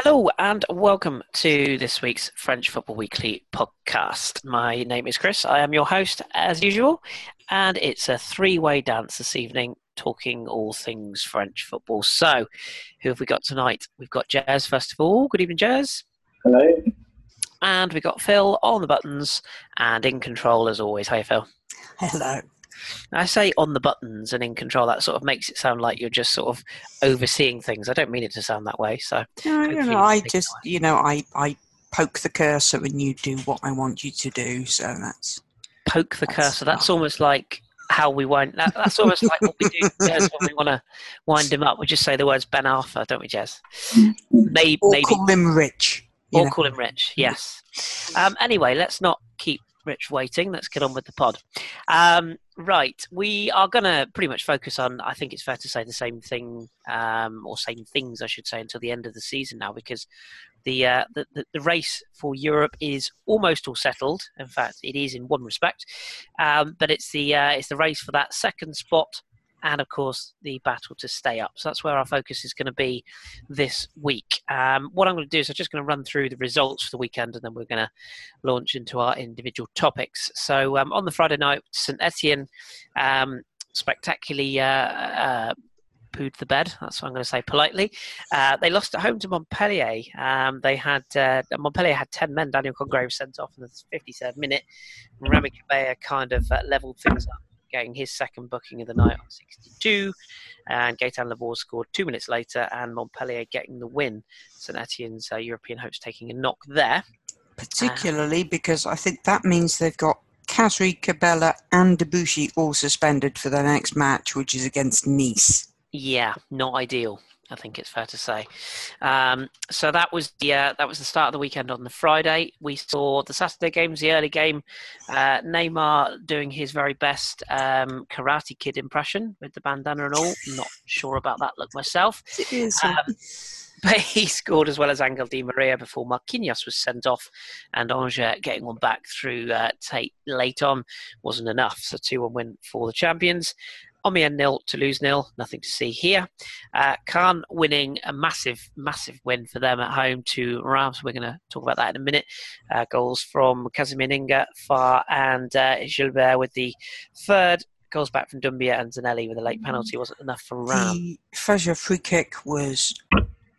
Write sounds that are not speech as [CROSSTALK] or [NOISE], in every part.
Hello and welcome to this week's French Football Weekly podcast. My name is Chris. I am your host as usual, and it's a three way dance this evening talking all things French football. So, who have we got tonight? We've got Jez, first of all. Good evening, Jez. Hello. And we've got Phil on the buttons and in control as always. Hi, Phil. Hello. I say on the buttons and in control. That sort of makes it sound like you're just sort of overseeing things. I don't mean it to sound that way. So, No, hopefully know, I just, you know, I, I poke the cursor and you do what I want you to do. So that's poke the That's cursor. That's almost like how we wind. That, that's almost like what we do Jez, when we want to wind him up. We just say the words Ben Arthur, don't we, Jez? Maybe, or maybe call him Rich. or know. call him Rich. Yes. Um, anyway, let's not keep Rich waiting. Let's get on with the pod. Um, right, we are going to pretty much focus on. I think it's fair to say the same thing, um, or same things, I should say, until the end of the season now, because the, uh, the, the the race for Europe is almost all settled. In fact, it is in one respect, um, but it's the uh, it's the race for that second spot. And of course, the battle to stay up. So that's where our focus is going to be this week. Um, what I'm going to do is I'm just going to run through the results for the weekend, and then we're going to launch into our individual topics. So um, on the Friday night, St Etienne um, spectacularly uh, uh, pooed the bed. That's what I'm going to say politely. Uh, they lost at home to Montpellier. Um, they had uh, Montpellier had ten men. Daniel Congré sent off in the 53rd minute. Rémy Cabella kind of uh, levelled things up. Getting his second booking of the night on 62, and Gaetan Laborde scored two minutes later, and Montpellier getting the win. St Etienne's uh, European hopes taking a knock there. Particularly because I think that means they've got Khazri, Cabella, and Debuchy all suspended for their next match, which is against Nice. Yeah, not ideal. I think it's fair to say. Um, so that was the uh, that was the start of the weekend on the Friday. We saw the Saturday games, the early game. Uh, Neymar doing his very best um, Karate Kid impression with the bandana and all. Not sure about that look myself. It is. Um, but [LAUGHS] he scored as well as Angel Di Maria before Marquinhos was sent off, and Angers getting one back through uh, Tait late on wasn't enough. So 2 1 win for the champions. Amiens nil, Toulouse nil, nothing to see here. Uh, Caen winning a massive, massive win for them at home to Reims. We're going to talk about that in a minute. Uh, goals from Casimir Ninga, Fajr, and uh, Gilbert with the third. Goals back from Doumbia and Zanelli with a late penalty wasn't enough for Ram. the Fraser free kick was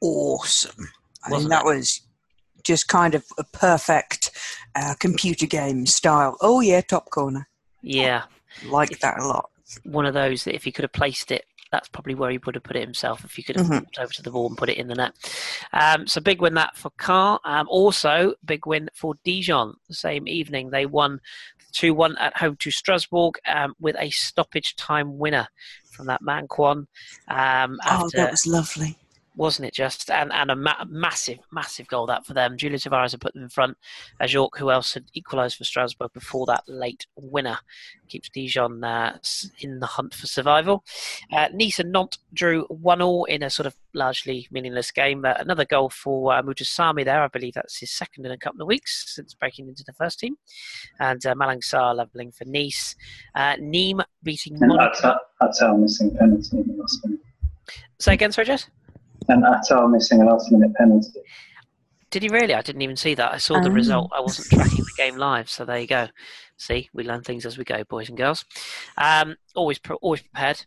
awesome. I Wasn't think that was just kind of a perfect uh, computer game style. Oh, yeah, top corner. Yeah, Like that a lot. One of those that if he could have placed it, that's probably where he would have put it himself. If he could have walked over to the ball and put it in the net. Um, so big win that for Caen. Um, also big win for Dijon. The same evening they won two one at home to Strasbourg um, with a stoppage time winner from that man Kwon. Um, Oh, that was lovely. Wasn't it just? And, and a ma- massive massive goal that for them. Julio Tavares had put them in front as York who else had equalised for Strasbourg before that late winner keeps Dijon uh, in the hunt for survival. Uh, Nice and Nantes drew one all in a sort of largely meaningless game uh, another goal for uh, Mujasami there. I believe that's his second in a couple of weeks since breaking into the first team. And uh, Malang Sarr levelling for Nice. Uh, Nîmes beating And Monaco Atal, Atal missing penalty in the last minute. say again sorry Jez And Atal missing a last minute penalty. Did he really? I didn't even see that. I saw the Oh. result. I wasn't tracking the game live, so there you go. See, we learn things as we go, boys and girls. Um, always, pre- always prepared.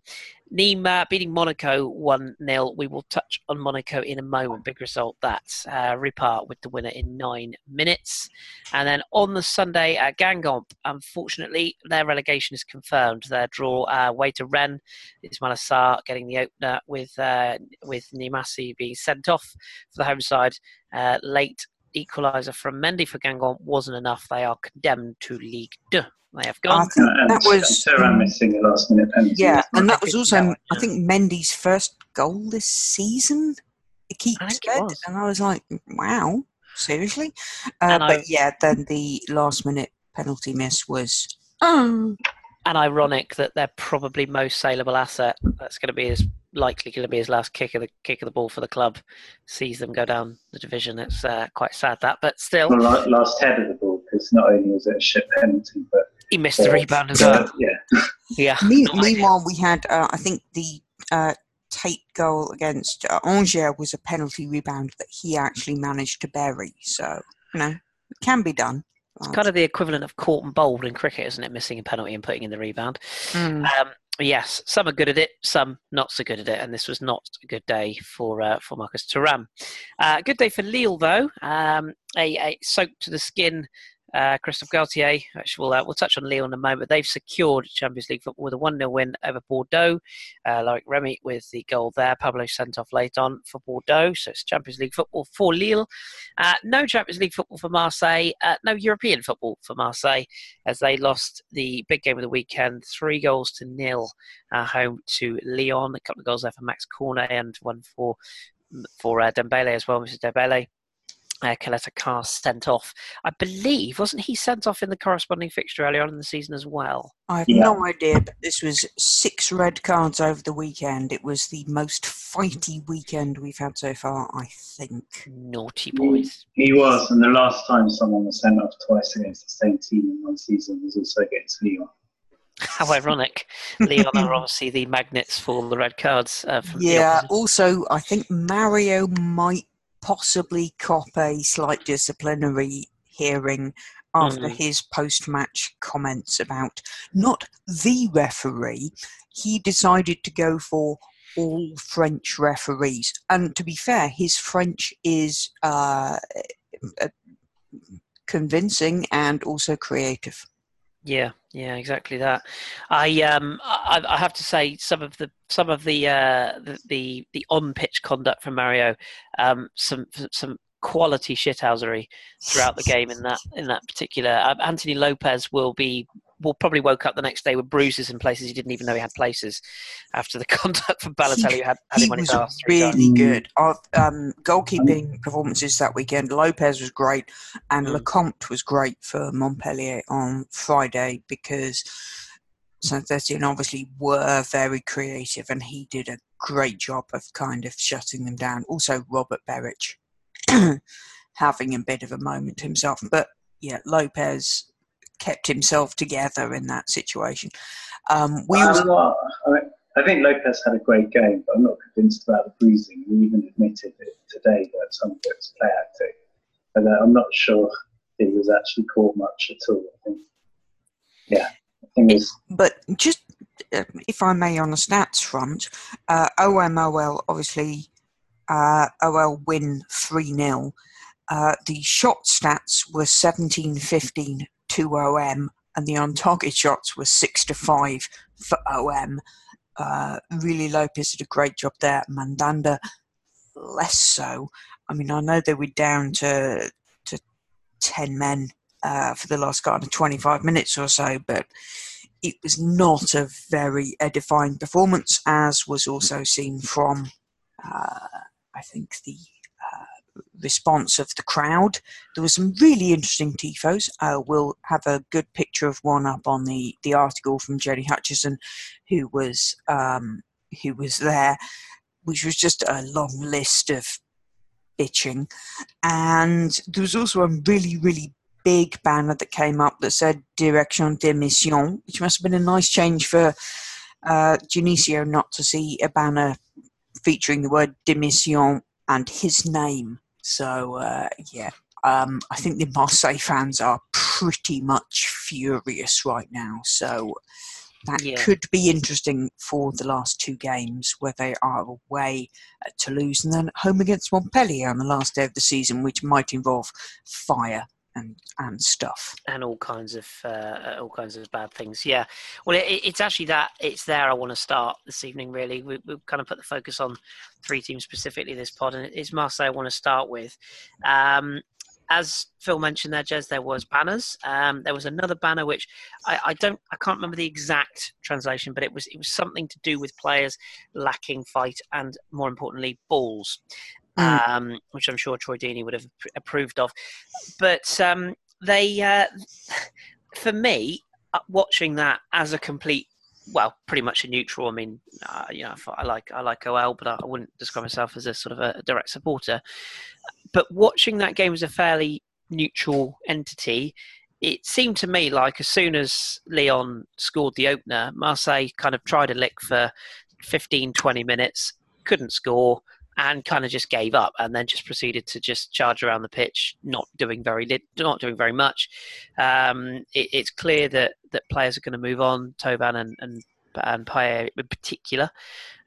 Nîmes uh, beating Monaco one 0 We will touch on Monaco in a moment. Big result that. Uh, Ripart with the winner in nine minutes, and then on the Sunday, at Guingamp. Unfortunately, their relegation is confirmed. Their draw uh, away to Rennes. Ismaïla Sarr getting the opener with uh, with Nimasi being sent off for the home side. Uh, late equaliser from Mendy for Guingamp wasn't enough. They are condemned to League Two. They have I gone. think And, that was. Thuram missing a last minute penalty. Yeah, and that was also, that one, I think, Mendy's first goal this season. It keeps I think it said, was. and I was like, "Wow, seriously?" Uh, And I- but yeah, then the last-minute penalty miss was. Oh, And ironic that their probably most saleable asset, that's going to be his likely going to be his last kick of the kick of the ball for the club, sees them go down the division. It's uh, quite sad that, but still, Well, last head of the ball, because not only was it a shit penalty, but he missed the uh, rebound as well. yeah, [LAUGHS] Yeah. Me- meanwhile, we had, uh, I think, the uh, Tait goal against uh, Angers was a penalty rebound that he actually managed to bury. So, you know, it can be done. It's kind of the equivalent of caught and bowled in cricket, isn't it? Missing a penalty and putting in the rebound. Mm. Um, yes, some are good at it, some not so good at it, and this was not a good day for uh, for Marcus Thuram. Uh, good day for Lille, though. Um, a, a soap to the skin uh, Christophe Galtier, which we'll, uh, we'll touch on Lille in a moment. They've secured Champions League football with a 1 0 win over Bordeaux. Uh, Loïc Remy with the goal there. Pablo sent off late on for Bordeaux. So it's Champions League football for Lille. Uh, no Champions League football for Marseille. Uh, no European football for Marseille as they lost the big game of the weekend. Three goals to nil uh, home to Lyon. A couple of goals there for Max Cornet and one for for uh, Dembele as well, Mr. Dembele uh, Caleta Car sent off. I believe, wasn't he sent off in the corresponding fixture earlier on in the season as well? I have Yeah. no idea, but this was six red cards over the weekend. It was the most fighty weekend we've had so far, I think. Naughty boys. He was, and the last time someone was sent off twice against the same team in one season was also against Lyon. [LAUGHS] How ironic. Lyon are obviously the magnets for the red cards. Uh, from Yeah, opposite. also, I think Mario might possibly cop a slight disciplinary hearing after Mm. his post match comments about not the referee. He decided to go for all French referees. And to be fair, his French is uh, uh, convincing and also creative. Yeah, yeah, exactly that. I um, I, I have to say some of the some of the uh, the, the the on pitch conduct from Mario, um, some some quality shithousery throughout the game in that in that particular. Uh, Anthony Lopez will be will probably woke up the next day with bruises in places he didn't even know he had places after the [LAUGHS] conduct from Balotelli who had, had he him on his was arse really good. Our um, goalkeeping performances that weekend, Lopez was great, and Mm. Lecomte was great for Montpellier on Friday because Saint Etienne obviously were very creative, and he did a great job of kind of shutting them down. Also, Robert Beric [CLEARS THROAT] having a bit of a moment himself, but yeah, Lopez kept himself together in that situation. Um, we also, not, I, think Lopez had a great game, but I'm not convinced about the bruising. He even admitted it today that some of it was play acting. And uh, I'm not sure he was actually caught much at all. I think, yeah, I think it's but just uh, if I may, on the stats front, uh, OMOL obviously uh, OL win 3 0. Uh, the shot stats were 17 15 to OM, and the on target shots were 6 to 5 for OM. Uh, really, Lopez did a great job there. Mandanda, less so. I mean, I know they were down to, to 10 men uh, for the last kind of 25 minutes or so, but it was not a very edifying performance, as was also seen from, uh, I think, the response of the crowd. There were some really interesting tifos. Uh, we'll have a good picture of one up on the, the article from Jenny Hutchison, who was um, who was there, which was just a long list of bitching. And there was also a really, really big banner that came up that said Direction de Mission, which must have been a nice change for uh, Genesio not to see a banner featuring the word Demission and his name. So, uh, yeah, um, I think the Marseille fans are pretty much furious right now. So, that Yeah. could be interesting for the last two games where they are away at Toulouse and then home against Montpellier on the last day of the season, which might involve fire and, and stuff. and all kinds of uh, all kinds of bad things. Yeah, well, it, it's actually that it's there. I want to start this evening. Really, we, we've kind of put the focus on three teams specifically this pod, and it's Marseille. I want to start with. Um, as Phil mentioned there, Jez, there was banners. Um, there was another banner which I, I don't, I can't remember the exact translation, but it was it was something to do with players lacking fight and, more importantly, balls, Mm. um, which I'm sure Troy Deeney would have approved of. But um, they, uh, [LAUGHS] for me, uh, watching that as a complete, well, pretty much a neutral. I mean, uh, you know, I like I like OL, but I wouldn't describe myself as a sort of a direct supporter. But watching that game as a fairly neutral entity, it seemed to me like as soon as Lyon scored the opener, Marseille kind of tried a lick for 15, 20 minutes, couldn't score, and kind of just gave up, and then just proceeded to just charge around the pitch, not doing very not doing very much. Um, it, it's clear that that players are going to move on. Thauvin and and and Payet in particular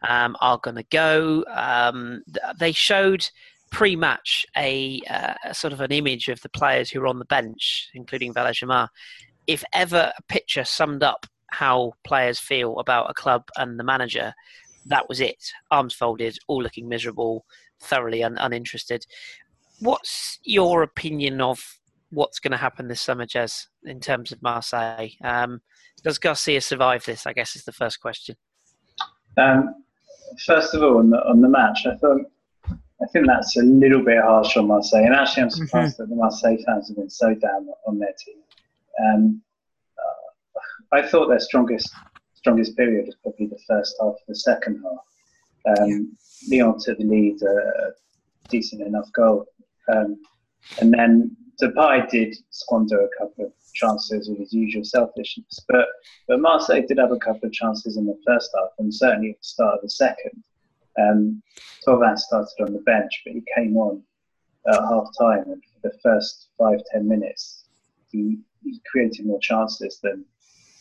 um, are going to go. Um, they showed pre-match a, uh, a, sort of an image of the players who were on the bench, including Valer If ever a picture summed up how players feel about a club and the manager, that was it. Arms folded, all looking miserable, thoroughly un- uninterested. What's your opinion of what's going to happen this summer, Jez, in terms of Marseille? Um, does Garcia survive this? I guess is the first question. Um, first of all, on the, on the match, I thought I think that's a little bit harsh on Marseille, and actually, I'm surprised mm-hmm. that the Marseille fans have been so down on their team. Um, uh, I thought their strongest strongest period was probably the first half, the second half. Um, yeah. Lyon took the lead, a decent enough goal, um, and then Depay did squander a couple of chances with his usual selfishness. But but Marseille did have a couple of chances in the first half, and certainly at the start of the second. Um, Thauvin started on the bench, but he came on at half time, and for the first five ten minutes, he, he created more chances than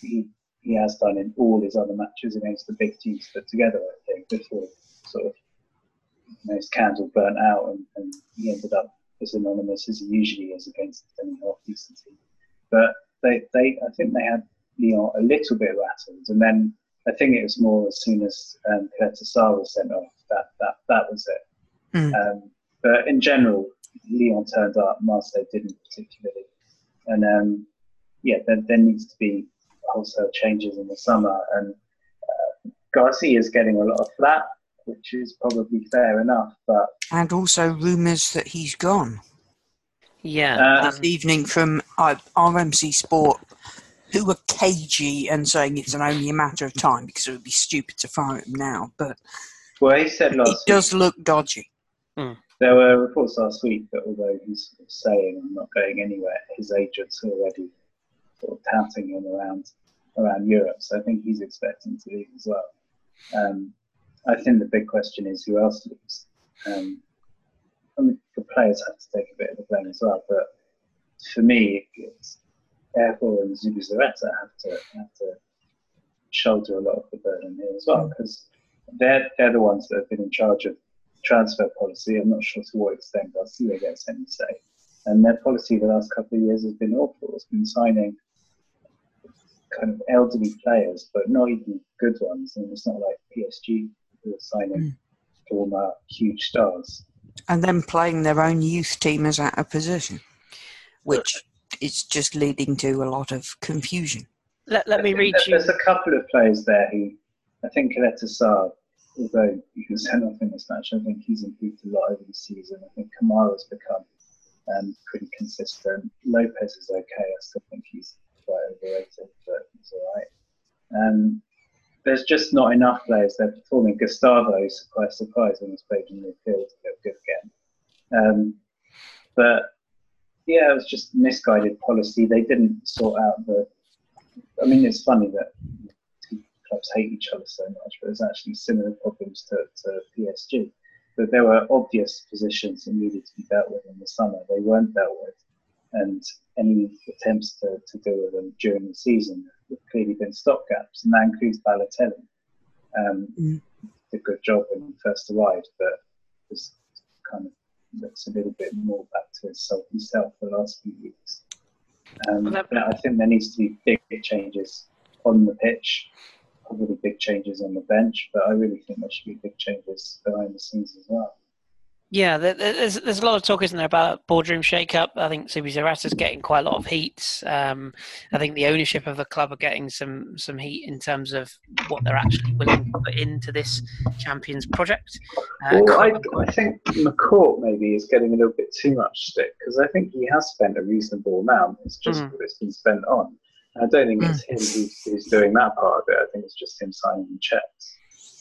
he he has done in all his other matches against the big teams put together. I think before sort of you know, his candle burnt out, and, and he ended up as anonymous as he usually is against any half decent team. But they, they, I think they had Lyon a little bit rattled, and then I think it was more as soon as um, was sent off that that that was it. Mm. Um, but in general, Lyon turned up, Marseille didn't particularly, and um, yeah, there, there needs to be wholesale changes in the summer, and uh, Garcia is getting a lot of flack, which is probably fair enough, but and also rumours that he's gone. Yeah. Um, this evening from uh, RMC Sport, who were cagey and saying it's only a matter of time because it would be stupid to fire him now. But well, he said last. It does look dodgy. Hmm. There were reports last week that although he's saying I'm not going anywhere, his agents are already sort of touting him around around Europe. So I think he's expecting to leave as well. Um, I think the big question is who else leaves. Um, I mean, the players have to take a bit of the blame as well. But for me, it's Eyraud and Zubizarreta have to have to shoulder a lot of the burden here as well because they're they're the ones that have been in charge of transfer policy. I'm not sure to what extent Garcia gets any say. And their policy the last couple of years has been awful. It's been signing kind of elderly players, but not even good ones. And it's not like PSG who are signing mm. former huge stars and then playing their own youth team as out of position, which is just leading to a lot of confusion. Let, let me read you. There's a couple of players there who I think Caleta Car, although he was sent off in this match, I think he's improved a lot over the season. I think Kamara's become um, pretty consistent. Lopez is okay. I still think he's quite overrated, but he's all right. Um, there's just not enough players. They're performing. Gustavo surprised when he's played in midfield to get good again. Um, but yeah, it was just misguided policy. They didn't sort out the. I mean, it's funny that clubs hate each other so much, but there's actually similar problems to, to PSG. But there were obvious positions that needed to be dealt with in the summer. They weren't dealt with, and any attempts to, to deal with them during the season have clearly been stopgaps, and that includes Balotelli. Um, mm. Did a good job when he first arrived, but was kind of looks a little bit more back to his self himself the last few weeks. Um, I think there needs to be big changes on the pitch, probably big changes on the bench, but I really think there should be big changes behind the scenes as well. Yeah, there's there's a lot of talk, isn't there, about boardroom shake-up. I think Zubizarreta's getting quite a lot of heat. Um, I think the ownership of the club are getting some some heat in terms of what they're actually willing to put into this Champions project. Uh, well, I, I, think McCourt maybe is getting a little bit too much stick because I think he has spent a reasonable amount. It's just mm. what it's been spent on. I don't think it's mm. him who's, who's doing that part of it. I think it's just him signing checks.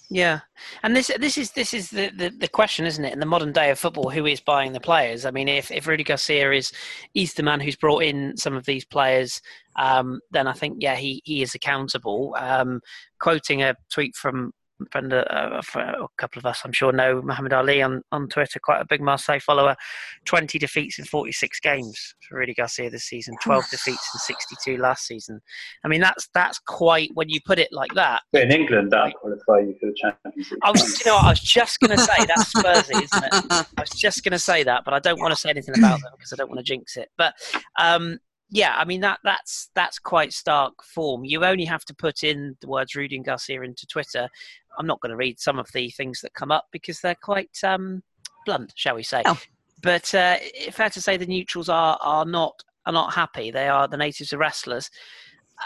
Yeah, and this this is this is the, the, the, question, isn't it? In the modern day of football, who is buying the players? I mean, if if Rudy Garcia is is the man who's brought in some of these players, um, then I think yeah, he he is accountable. Um, quoting a tweet from friend, uh, uh a couple of us, I'm sure, know Muhammad Ali on, on Twitter, quite a big Marseille follower. 20 defeats in 46 games for Rudy Garcia this season, 12 defeats in 62 last season. I mean, that's that's quite when you put it like that. But in England, that qualify you for the Champions League. I was, you know, I was just going to say that's Spursy, isn't it? I was just going to say that, but I don't want to say anything about them because I don't want to jinx it. But um, yeah, I mean that that's that's quite stark form. You only have to put in the words Rudy and Garcia into Twitter. I'm not going to read some of the things that come up because they're quite um, blunt, shall we say? Oh. But uh, fair to say the neutrals are are not are not happy. They are the natives are wrestlers.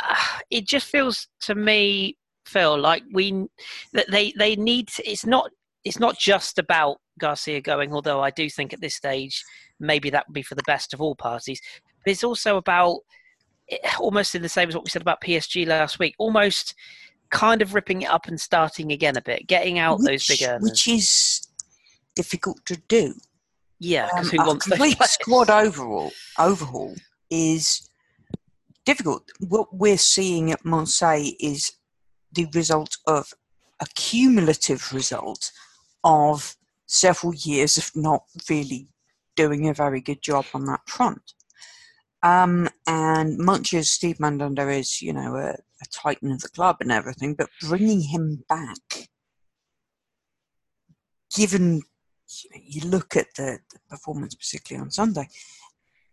Uh, it just feels to me, Phil, like we that they they need. To, it's not it's not just about Garcia going. Although I do think at this stage maybe that would be for the best of all parties but it's also about eh, almost in the same as what we said about PSG last week, almost kind of ripping it up and starting again a bit, getting out which, those big earners. Which is difficult to do. Yeah, because um, who wants a complete squad overall overhaul is difficult. What we're seeing at Marseille is the result of a cumulative result of several years of not really doing a very good job on that front. Um, and much as Steve Mandanda is, you know, a, a titan of the club and everything, but bringing him back, given you look at the, the performance, particularly on Sunday,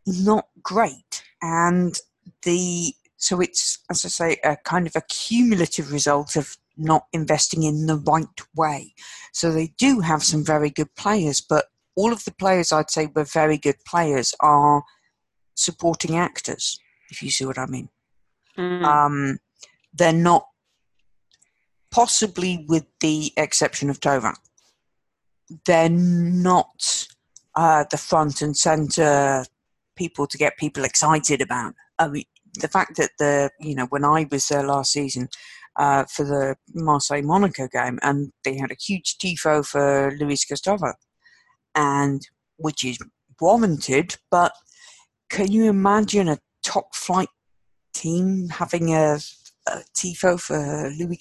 not great. And the so it's, as I say, a kind of a cumulative result of not investing in the right way. So they do have some very good players, but all of the players I'd say were very good players are supporting actors, if you see what I mean. Mm. Um, they're not, possibly with the exception of Thauvin, they're not uh, the front and centre people to get people excited about. I mean, the fact that the you know when I was there last season uh, for the Marseille Monaco game, and they had a huge tifo for Luis Gustavo, and which is warranted, but can you imagine a top flight team having a, tifo for Louis,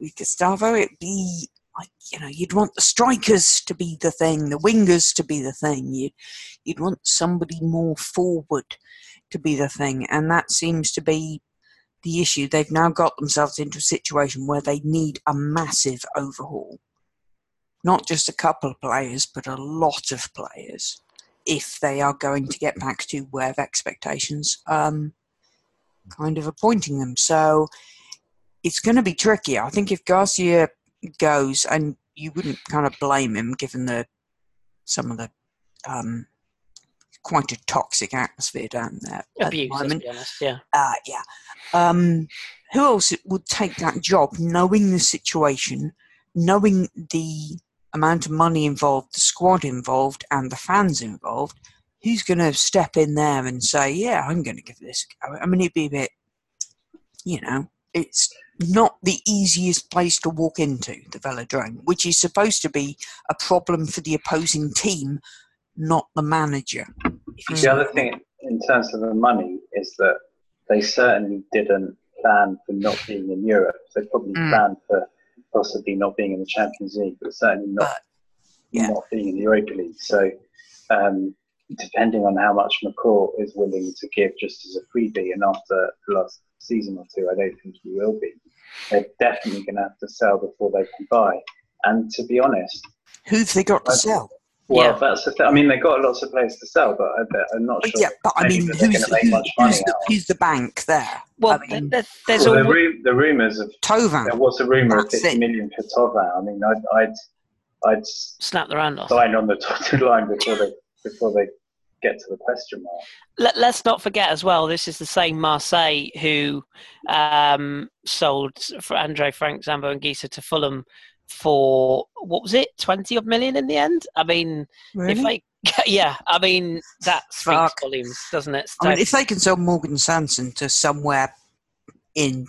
Louis Gustavo? It'd be like you know you'd want the strikers to be the thing, the wingers to be the thing. You'd you'd want somebody more forward to be the thing, and that seems to be the issue. They've now got themselves into a situation where they need a massive overhaul. Not just a couple of players, but a lot of players if they are going to get back to where expectations um, kind of appointing them. So it's going to be tricky. I think if Garcia goes, and you wouldn't kind of blame him given the some of the um, quite a toxic atmosphere down there. Abuse, at the moment. Honest, yeah. Uh, yeah. Um, who else would take that job, knowing the situation, knowing the amount of money involved, the squad involved, and the fans involved, who's going to step in there and say, "Yeah, I'm going to give this a go"? I mean, it'd be a bit, you know, it's not the easiest place to walk into the velodrome, which is supposed to be a problem for the opposing team, not the manager. The other thing in terms of the money is that they certainly didn't plan for not being in Europe. They probably mm. planned for possibly not being in the Champions League, but certainly not but, yeah. not being in the Europa League. So, um, depending on how much McCourt is willing to give just as a freebie, and after the last season or two, I don't think he will be. They're definitely going to have to sell before they can buy. And to be honest, who've they got to I, sell? Well, yeah. that's the thing. I mean, they've got lots of players to sell, but I, am not sure. Yeah, but I mean, who's, who's, who's, the, who's, the, bank there? Well, I mean, there's, there's well, the, the rumours of Thauvin. There was a rumour of 50 it. million for Thauvin. I mean, I'd, I'd, I'd snap the hand off. Sign on the [LAUGHS] dotted line before they before they get to the question mark. Let, us not forget as well. This is the same Marseille who um, sold for Andre Frank, Zambo, Anguissa to Fulham for what was it, twenty of million in the end? I mean, really? if they, [LAUGHS] yeah, I mean that speaks Fuck. volumes, doesn't it? I mean, if they can sell Morgan Sanson to somewhere in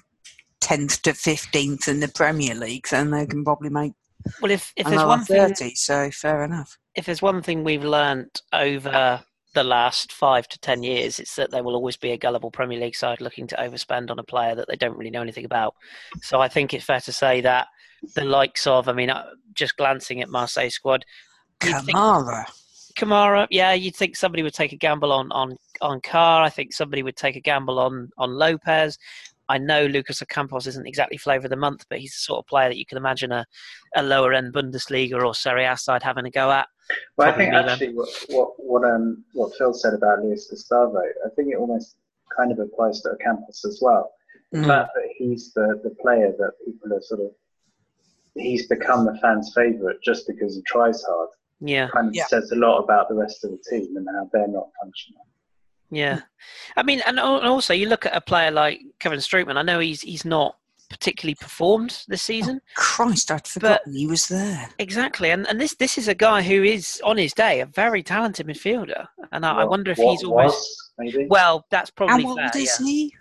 tenth to fifteenth in the Premier League, then they can probably make. Well, if if there's one 30, thing, so fair enough. If there's one thing we've learnt over the last five to ten years, it's that there will always be a gullible Premier League side looking to overspend on a player that they don't really know anything about. So I think it's fair to say that the likes of, I mean, uh, just glancing at Marseille squad, Kamara. Kamara, yeah, you'd think somebody would take a gamble on on on Car. I think somebody would take a gamble on on Lopez. I know Lucas Ocampos isn't exactly flavour of the month, but he's the sort of player that you can imagine a, a lower end Bundesliga or Serie A side having a go at. Well, I think Milan. actually what what what, um, what Phil said about Luis Gustavo, I think it almost kind of applies to Ocampos as well. The Mm. fact that he's the, the player that people are sort of he's become the fans' favourite just because he tries hard. Yeah, Kind of Yeah. says a lot about the rest of the team and how they're not functional. Yeah. I mean, and also you look at a player like Kevin Strootman. I know he's he's not particularly performed this oh, season. Christ, I'd forgotten he was there. Exactly, and and this this is a guy who is on his day a very talented midfielder, and I, I wonder if what he's almost was, maybe. well. That's How probably old fair. is yeah. he?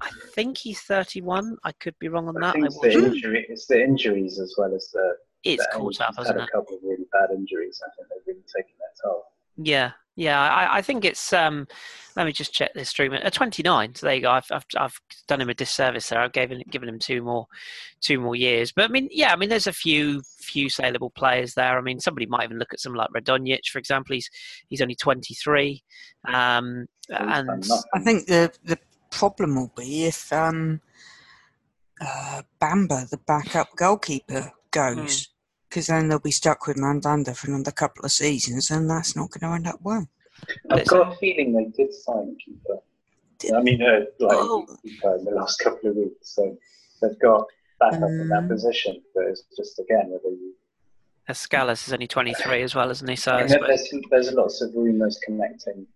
I think he's 31. I could be wrong on I that. think I it's the, injury, it's the injuries as well as the. it's the caught up, hasn't had it? a couple of really bad injuries. I think they've really taken their toll. Yeah, yeah. I, I think it's. Um, let me just check this stream. At 29, so there you go. I've, I've, I've done him a disservice there. I've given given him two more, two more years. But I mean, yeah. I mean, there's a few few saleable players there. I mean, somebody might even look at some like Radonjic, for example. He's he's only 23, um, So he's done and. I think the the problem will be if um, uh, Bamba, the backup goalkeeper, goes, because then they'll be stuck with Mandanda for another couple of seasons, and that's not going to end up well. I've got a feeling they did sign a keeper. Did- I mean, uh, like Oh. keeper in the last [LAUGHS] couple of weeks, so they've got backup in that Um. position. But it's just again whether you. Escalas is only 23 as well, isn't he? So I I mean, suppose- there's there's lots of rumours connecting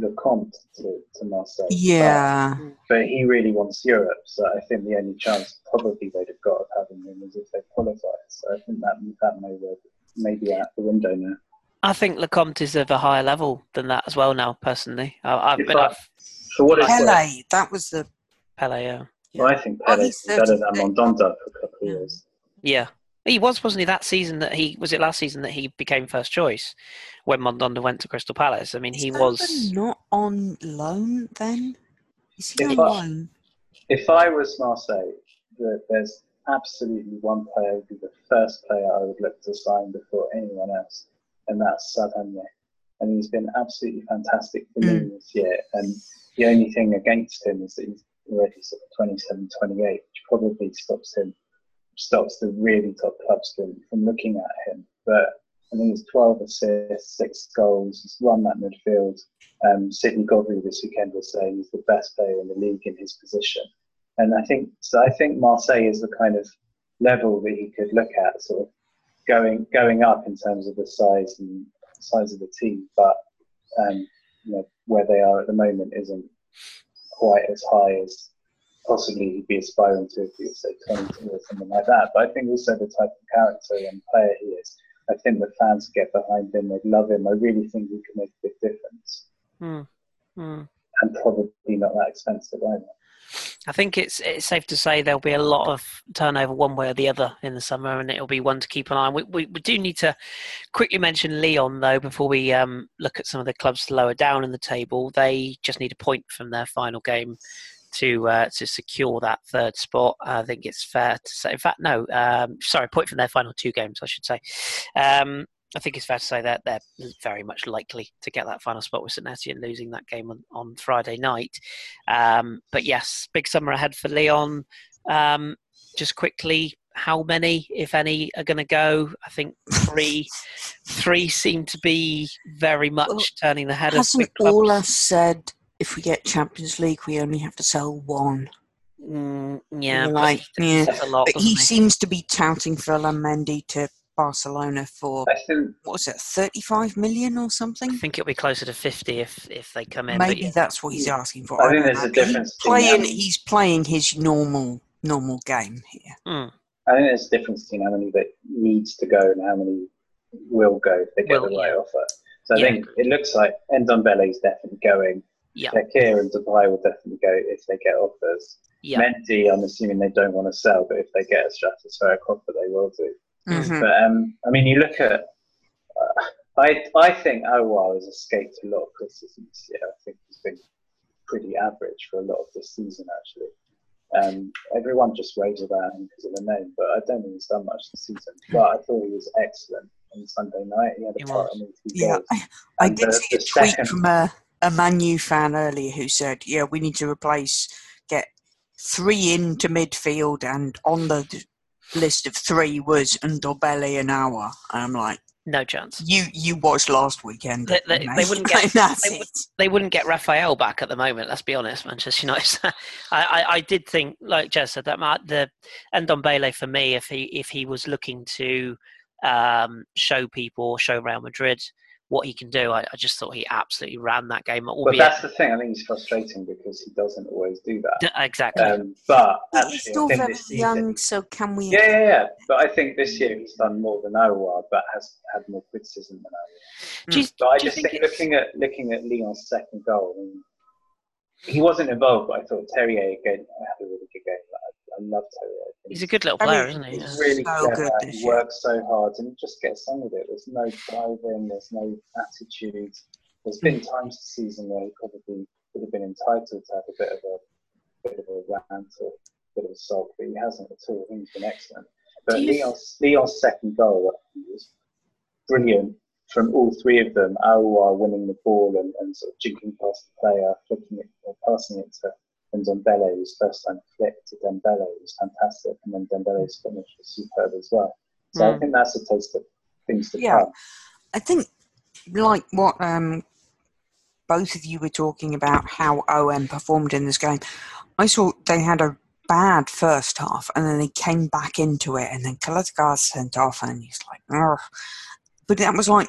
Lecomte to, to Marseille. Yeah, But, but he really wants Europe, so I think the only chance probably they'd have got of having him is if they qualify. So I think that that may well may be out the window now. I think Lecomte is of a higher level than that as well now. Personally, I, I've If been I- off For what it's worth, Pele, that was the Pele. Yeah. well, I think Oh, Pele's he's better than 36. Mandanda for a couple of years. Yeah. He was, wasn't he, that season that he was it last season that he became first choice when Mandanda went to Crystal Palace? I mean, he Is was. not on loan then. Is he If on I- loan? If I was Marseille, the, there's absolutely one player would be the first player I would look to sign before anyone else, and that's Savanier. And he's been absolutely fantastic for me hmm. this year. And the only thing against him is that he's already sort of 27, 28, which probably stops him, stops the really top clubs from, from looking at him. But I think it's 12 assists, six goals. He's run that midfield. Um, Sidney Godfrey this weekend was saying he's the best player in the league in his position. And I think so. I think Marseille is the kind of level that he could look at, sort of going going up in terms of the size and size of the team, but um, you know where they are at the moment isn't quite as high as possibly he'd be aspiring to if he was say 22 or something like that. But I think also the type of character and player he is. I think the fans get behind him. They'd love him. I really think he can make a big difference, Hmm. Hmm. and probably not that expensive either. I think it's it's safe to say there'll be a lot of turnover one way or the other in the summer, and it'll be one to keep an eye on. We, we, we do need to quickly mention Lyon though before we um, look at some of the clubs lower down in the table. They just need a point from their final game to uh, to secure that third spot. I think it's fair to say. In fact, no, um, sorry, point from their final two games, I should say. Um, I think it's fair to say that they're very much likely to get that final spot with St Etienne losing that game on, on Friday night. Um, but yes, big summer ahead for Lyon. Um, just quickly, how many, if any, are going to go? I think three. three seem to be very much Well, turning the head of Hasn't clubs. Aulas said if we get Champions League, we only have to sell one? Mm, yeah, Like, he yeah. a lot, But he he? seems to be touting Ferland Mendy to Barcelona for I think what was it, thirty-five million or something? I think it'll be closer to fifty if if they come in. Maybe yeah. that's what he's asking for. I think don't there's a difference He's playing. that- He's playing his normal normal game here. Mm, I think there's a difference between how many that needs to go and how many will go if they get Will, the right yeah. offer. So I Yeah, think it looks like Ndombele is definitely going. Yeah. Fekir and Depay will definitely go if they get offers. yeah, Mendy, I'm assuming they don't want to sell, but if they get a stratospheric offer, they will do. Mm. Mhm. But um, I mean, you look at. Uh, I I think Aouar has escaped a lot of criticism this year. I think he's been pretty average for a lot of this season, actually. Um, everyone just raves about him because of the name, but I don't think he's done much this season. But I thought he was excellent on Sunday night. He had a part was. in the Yeah, I, I did the- see a the tweet second- from a, a Manu fan earlier who said, "Yeah, we need to replace get three into midfield, and on the list of three was Ndombele and Aouar." And I'm like, No chance. "You you watched last weekend? They- they- they wouldn't get- [LAUGHS] they They wouldn't get Raphael back at the moment. Let's be honest, Manchester United. [LAUGHS] I, I, I did think, like Jez said, that might, the Ndombele for me, if he if he was looking to um, show people, show Real Madrid what he can do, I, I just thought he absolutely ran that game. But that's the thing. I think he's frustrating because he doesn't always do that. D- exactly. Um, but He's still very this season, young, so can we? Yeah, yeah, yeah. But I think this year he's done more than Aouar, but has had more criticism than Aouar. do you, But I just think think, looking at looking at Lyon's second goal, I mean, he wasn't involved, but I thought Terrier again had a really good game. I, I love Terrier. I he's a good little I player, mean, isn't he? He's really So good clever. this He year. works so hard and he just gets on with it. There's no driving. There's no attitude. There's been hmm. times this season where he probably would have been entitled to have a bit of a bit of a rant or a bit of a sulk, but he hasn't at all. He's been excellent. But Do you- Lyon's, Lyon's second goal was brilliant from all three of them. Aouar winning the ball and, and sort of jinking past the player, flicking it or passing it to and Dembele, his first time flick to Dembele was fantastic, and then Dembele's finish was superb as well. So I Mm. think that's a taste of things to Yeah. come. I think, like what um, both of you were talking about, how OM performed in this game. I saw they had a bad first half, and then they came back into it, and then Caleta Car sent off, and he's like, Ugh. but that was like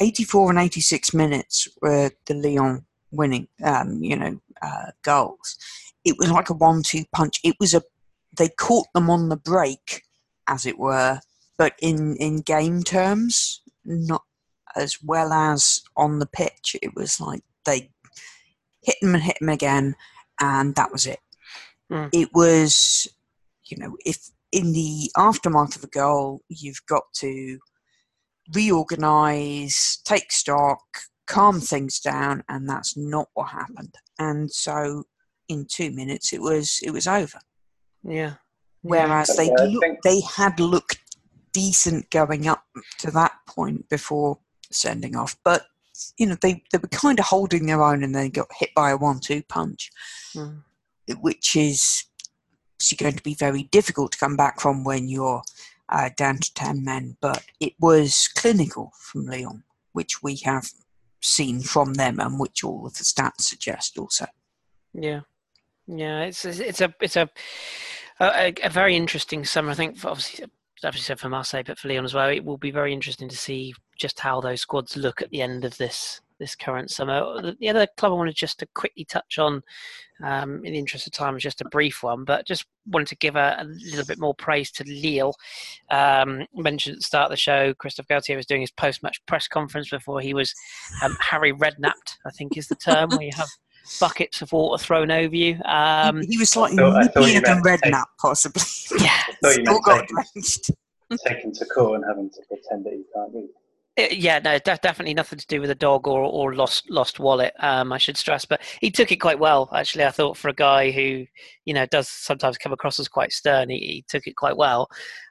84 and 86 minutes were the Lyon winning, um, you know, uh, goals. It was like a one-two punch. It was a they caught them on the break, as it were, but in in game terms, not as well as on the pitch. It was like they hit them and hit them again, and that was it. Mm. It was, you know, if in the aftermath of a goal, you've got to reorganize, take stock, calm things down, and that's not what happened. And so, in two minutes, it was it was over. Yeah. Whereas But, they yeah, look, think- they had looked decent going up to that point before sending off, but you know they, they were kind of holding their own and then got hit by a one-two punch, Mm. which is going to be very difficult to come back from when you're uh, down to ten men. But it was clinical from Lyon, which we have seen from them and which all of the stats suggest also. Yeah, yeah. It's it's a it's a a, a very interesting summer. I think for obviously obviously said for Marseille, but for Lyon as well. It will be very interesting to see just how those squads look at the end of this this current summer. The, the other club I wanted just to quickly touch on, um, in the interest of time, is just a brief one, but just wanted to give a, a little bit more praise to Lille. Um, mentioned at the start of the show, Christophe Galtier was doing his post-match press conference before he was um, Harry Redknapped, I think is the term, where you have buckets of water thrown over you. Um, he, he was slightly thought- I nippier than meant Redknapp, possibly. yeah, I thought you Still got taken, drenched. taken to court and having to pretend that you can't read. Uh, Yeah, no, de- definitely nothing to do with a dog or, or lost lost wallet. Um, I should stress, but he took it quite well. Actually, I thought for a guy who, you know, does sometimes come across as quite stern, he, he took it quite well.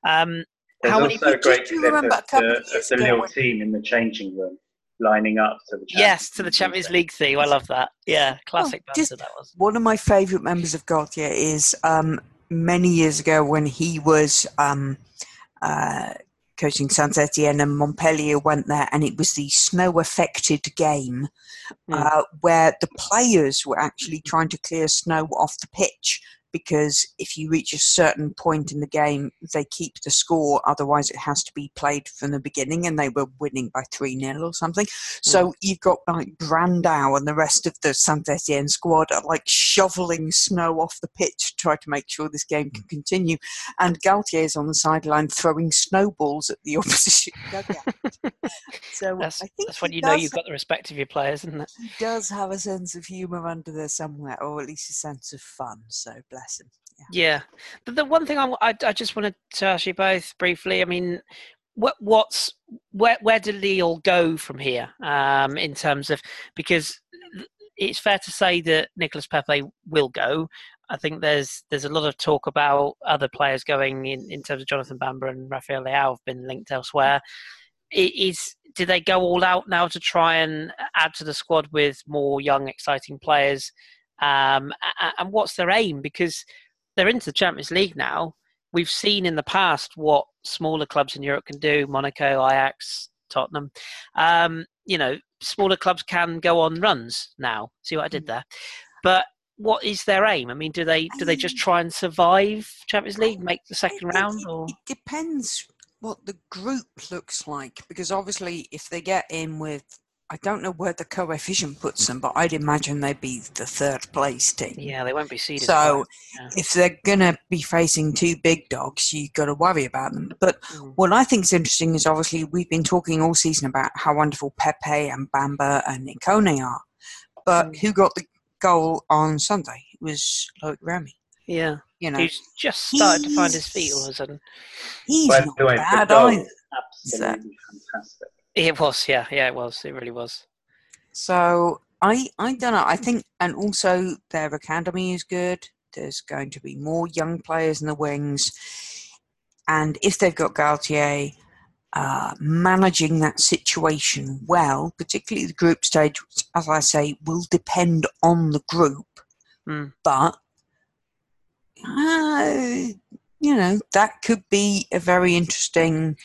Um, There's How many also a people great do you clip remember of a couple the, of years the ago Lille team in the changing room lining up to the Champions yes, to the Champions League theme. I love that. Yeah, classic Oh, just- that was. One of my favourite members of Galtier is um, many years ago when he was um, uh, coaching Saint Etienne and Montpellier went there, and it was the snow affected game Mm. uh, where the players were actually trying to clear snow off the pitch. Because if you reach a certain point in the game, they keep the score. Otherwise, it has to be played from the beginning, and they were winning by 3 0 or something. So hmm. you've got like Brandão and the rest of the Saint Etienne squad are like shoveling snow off the pitch to try to make sure this game can continue. And Galtier is on the sideline throwing snowballs at the [LAUGHS] opposition dugout. so That's, I think that's when you know you've got the respect of your players, isn't it? he does have a sense of humour under there somewhere, or at least a sense of fun. So bless him. Yeah. Yeah, but the one thing I, I, I just wanted to ask you both briefly. I mean, what what's where where do Lille go from here um, in terms of because it's fair to say that Nicolas Pepe will go. I think there's there's a lot of talk about other players going in, in terms of Jonathan Bamba and Rafael Leao have been linked elsewhere. Is do they go all out now to try and add to the squad with more young, exciting players? Um, and what's their aim? Because they're into the Champions League now. We've seen in the past what smaller clubs in Europe can do: Monaco, Ajax, Tottenham. Um, you know, smaller clubs can go on runs now. See what I did mm. there? But what is their aim? I mean, do they do they just try and survive Champions League, make the second round, or it depends what the group looks like because obviously if they get in with I don't know where the coefficient puts them, but I'd imagine they'd be the third place team. Yeah, they won't be seeded. So yeah. if they're going to be facing two big dogs, you've got to worry about them. But mm. what I think is interesting is obviously we've been talking all season about how wonderful Pepe and Bamba and Ikone are. But mm. who got the goal on Sunday? It was Loïc Remy. Yeah. You know, he's just started to find his feet all of a sudden. He's not bad either. Absolutely fantastic. It was, yeah, yeah, it was. It really was. So I, I don't know. I think, and also their academy is good. There's going to be more young players in the wings, and if they've got Galtier uh, managing that situation well, particularly the group stage, as I say, will depend on the group. Mm. But uh, you know that could be a very interesting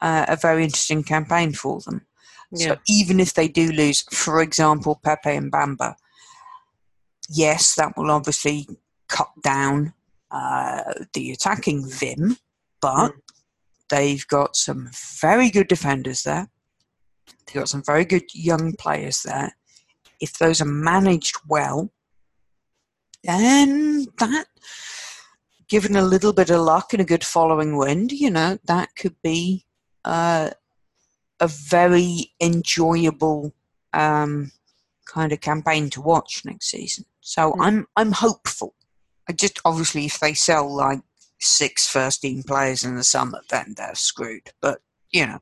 uh, a very interesting campaign for them. Yeah. So even if they do lose, for example, Pepe and Bamba, yes, that will obviously cut down uh, the attacking vim, but mm. they've got some very good defenders there. They've got some very good young players there. If those are managed well, then that, given a little bit of luck and a good following wind, you know, that could be uh, a very enjoyable um, kind of campaign to watch next season. So mm. I'm I'm hopeful. I just obviously if they sell like six first team players in the summer, then they're screwed. But you know,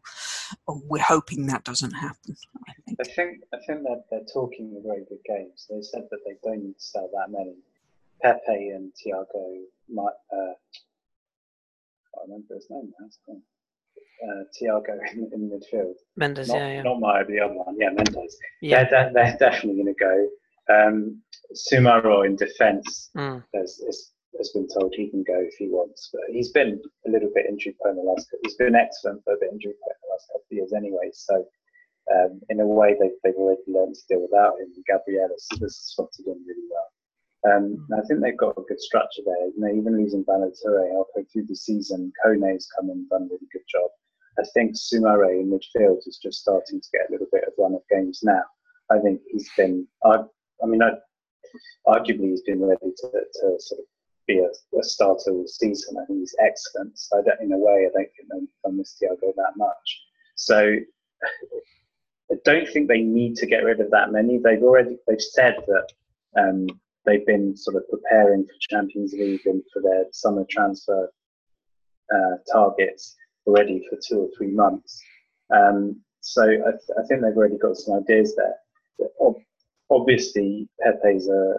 we're hoping that doesn't happen. I think. I think I think that they're talking a very good games. They said that they don't need to sell that many. Pepe and Thiago might. Uh, I remember his name now uh, Thiago in, in midfield. Mendes, not, yeah, yeah. Not my the other one, yeah, Mendes. Yeah, they're, they're definitely going to go. Um, Soumaré in defence mm. has, has been told he can go if he wants, but he's been a little bit injury prone the last. He's been excellent, but a bit injury prone the last couple of years anyway. So. Um, in a way, they've, they've already learned to deal without him. Gabriel has, has slotted in really well. Um, I think they've got a good structure there. You know, even losing Ballo Touré halfway through the season, Kone's come and done a really good job. I think Soumaré in midfield is just starting to get a little bit of run of games now. I think he's been, I, I mean, I, arguably he's been ready to, to sort of be a, a starter all season. I think he's excellent. So I don't, in a way, I don't think they'll miss Thiago that much. So I don't think they need to get rid of that many. They've already they've said that um, they've been sort of preparing for Champions League and for their summer transfer uh, targets already for two or three months. Um, so I, th- I, think they've already got some ideas there. Ob- obviously, Pepe's a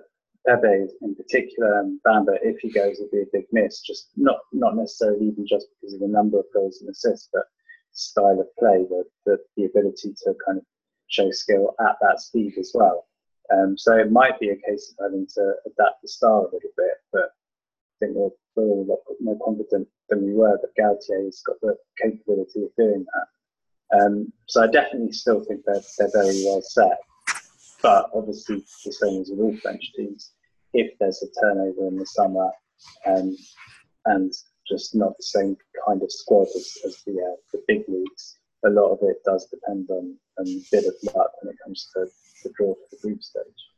Pepe in particular and Bamba, if he goes, will be a big miss. Just not not necessarily even just because of the number of goals and assists, but style of play, the, the, the ability to kind of show skill at that speed as well. Um, so it might be a case of having to adapt the style a little bit, but think we're, we're all a lot more confident than we were that Galtier has got the capability of doing that. Um, so I definitely still think they're, they're very well set. But obviously, the same as with all French teams, if there's a turnover in the summer um, and just not the same kind of squad as, as the, uh, the big leagues, a lot of it does depend on, on a bit of luck when it comes to the draw for the group stage.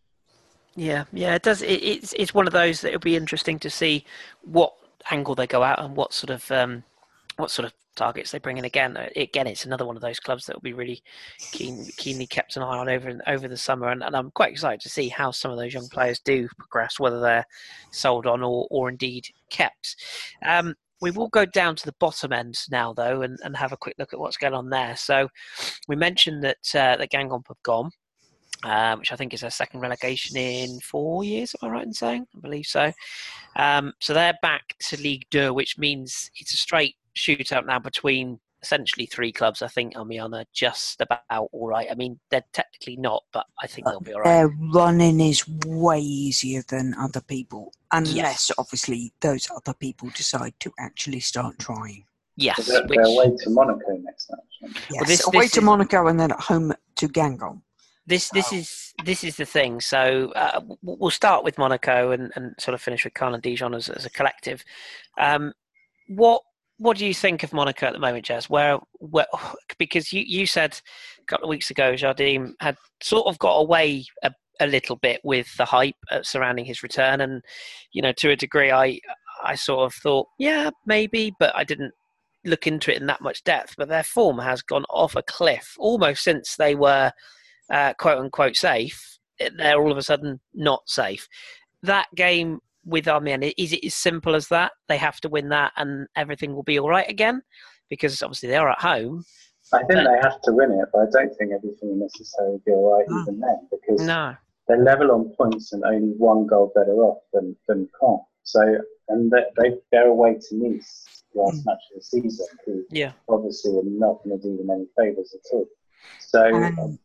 Yeah, yeah, it does. It, it's it's one of those that it'll be interesting to see what angle they go out and what sort of um, what sort of targets they bring in again. Uh, again, it's another one of those clubs that will be really keen, keenly kept an eye on over over the summer, and, and, I'm quite excited to see how some of those young players do progress, whether they're sold on or, or indeed kept. Um, we will go down to the bottom end now, though, and, and have a quick look at what's going on there. So, we mentioned that uh, the Guingamp have gone. Um, which I think is their second relegation in four years. Am I right in saying? I believe so. Um, so they're back to League Two, which means it's a straight shootout now between essentially three clubs. I think Amiens are just about all right. I mean, they're technically not, but I think they'll be all right. Their running is way easier than other people, unless Yes. obviously those other people decide to actually start trying. Yes, They're, which they're away to Monaco next match. Yes, this- away this to is- Monaco and then at home to Guingamp. This this is this is the thing. So uh, we'll start with Monaco and, and sort of finish with Caen and Dijon as, as a collective. Um, what what do you think of Monaco at the moment, Jez? Where, where [SIGHS] because you, you said a couple of weeks ago Jardim had sort of got away a, a little bit with the hype uh, surrounding his return, and you know to a degree I I sort of thought yeah maybe, but I didn't look into it in that much depth. But their form has gone off a cliff almost since they were uh, quote unquote safe. They're all of a sudden not safe. That game with Amiens, is it as simple as that? They have to win that, and everything will be all right again, because obviously they are at home. I think they have to win it, but I don't think everything will necessarily be all right No. even then because No, they're level on points and only one goal better off than than Caen. So and they, they they're away to Nice last Mm. match of the season, who yeah, obviously are not going to do them any favours at all. So And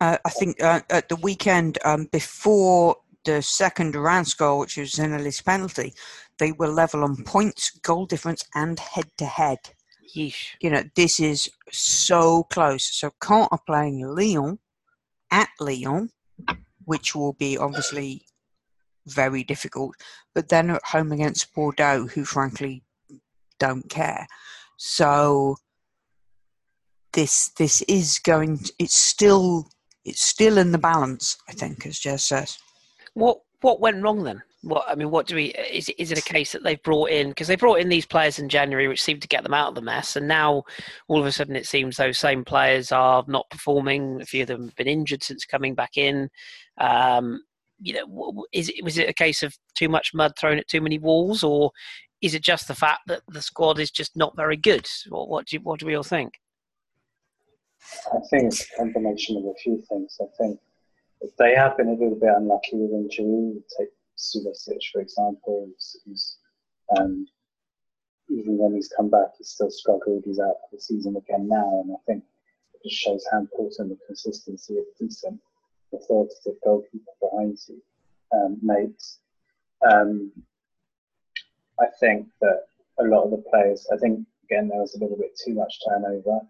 uh, I think uh, at the weekend um, before the second Durant goal, which was Zeneli's penalty, they were level on points, goal difference, and head to head. yeesh. You know, this is so close. So Caen are playing Lyon at Lyon, which will be obviously very difficult, but then at home against Bordeaux, who frankly don't care. So this this is going. To, it's still it's still in the balance. I think, as Jez says. What what went wrong then? What I mean, what do we? Is it, is it a case that they've brought in because they brought in these players in January, which seemed to get them out of the mess, and now all of a sudden it seems those same players are not performing. A few of them have been injured since coming back in. Um, you know, is it was it a case of too much mud thrown at too many walls, or is it just the fact that the squad is just not very good? What what do what do we all think? I think it's a combination of a few things. I think that they have been a little bit unlucky with injury. Take Subasic, for example, who's um, even when he's come back, he's still struggled. He's out for the season again now, and I think it just shows how important the consistency of decent, authoritative goalkeeper behind you um, makes. Um, I think that a lot of the players, I think again there was a little bit too much turnover.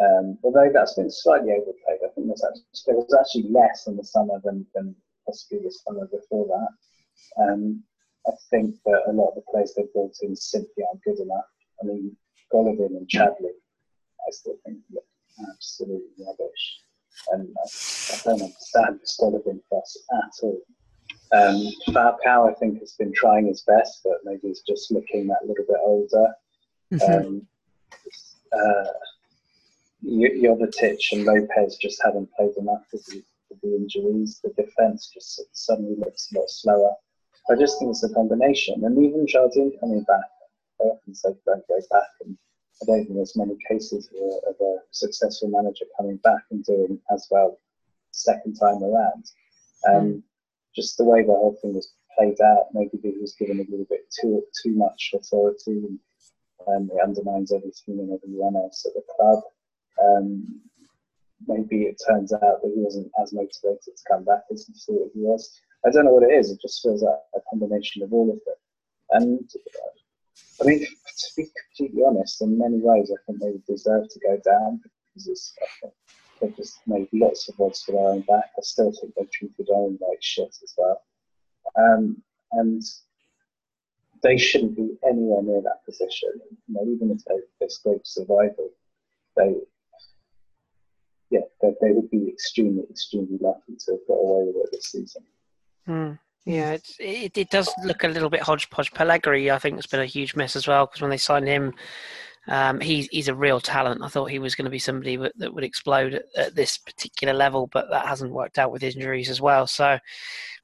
Um, although that's been slightly overplayed, I think there's actually, there was actually less in the summer than, than possibly the summer before that. Um, I think that a lot of the players they've brought in simply aren't good enough. I mean, Golovin and Chadli, I still think look absolutely rubbish. And I, I don't understand this Golovin fuss at all. Um, Falcao, I think, has been trying his best, but maybe he's just looking that little bit older. Mhm. Um, uh, Jovetic and Lopez just haven't played enough with the, with the injuries. The defence just suddenly looks a lot slower. I just think it's a combination. And even Jardim coming back, I often say don't go back. And I don't think there's many cases of a, of a successful manager coming back and doing as well second time around. Um, Just the way the whole thing was played out, maybe he was given a little bit too too much authority and um, it undermines everything and everyone else at the club. Um, maybe it turns out that he wasn't as motivated to come back as he thought he was. I don't know what it is. It just feels like a combination of all of it. And I mean, to be completely honest, in many ways, I think they deserve to go down because they've just made lots of odds for their own back. I still think they treated Owen like shit as well. Um, and they shouldn't be anywhere near that position. You know, even if they, they survival, they yeah, they, they would be extremely, extremely lucky to have got away with it this season. Hmm. Yeah, it it does look a little bit hodgepodge. Pellegrini, I think, has been a huge miss as well because when they signed him, um, he's he's a real talent. I thought he was going to be somebody that, that would explode at, at this particular level, but that hasn't worked out with injuries as well. So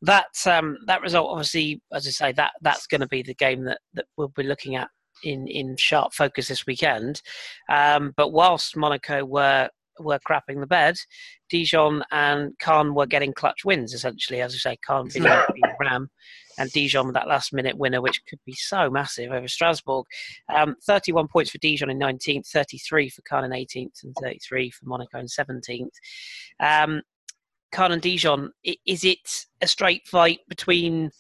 that um, that result, obviously, as I say, that that's going to be the game that, that we'll be looking at in in sharp focus this weekend. Um, but whilst Monaco were were crapping the bed, Dijon and Caen were getting clutch wins, essentially. As I say, Caen being Reims and Dijon with that last minute winner, which could be so massive over Strasbourg. Um, 31 points for Dijon in 19th, 33 for Caen in 18th, and 33 for Monaco in 17th. Um, Caen and Dijon, is it a straight fight between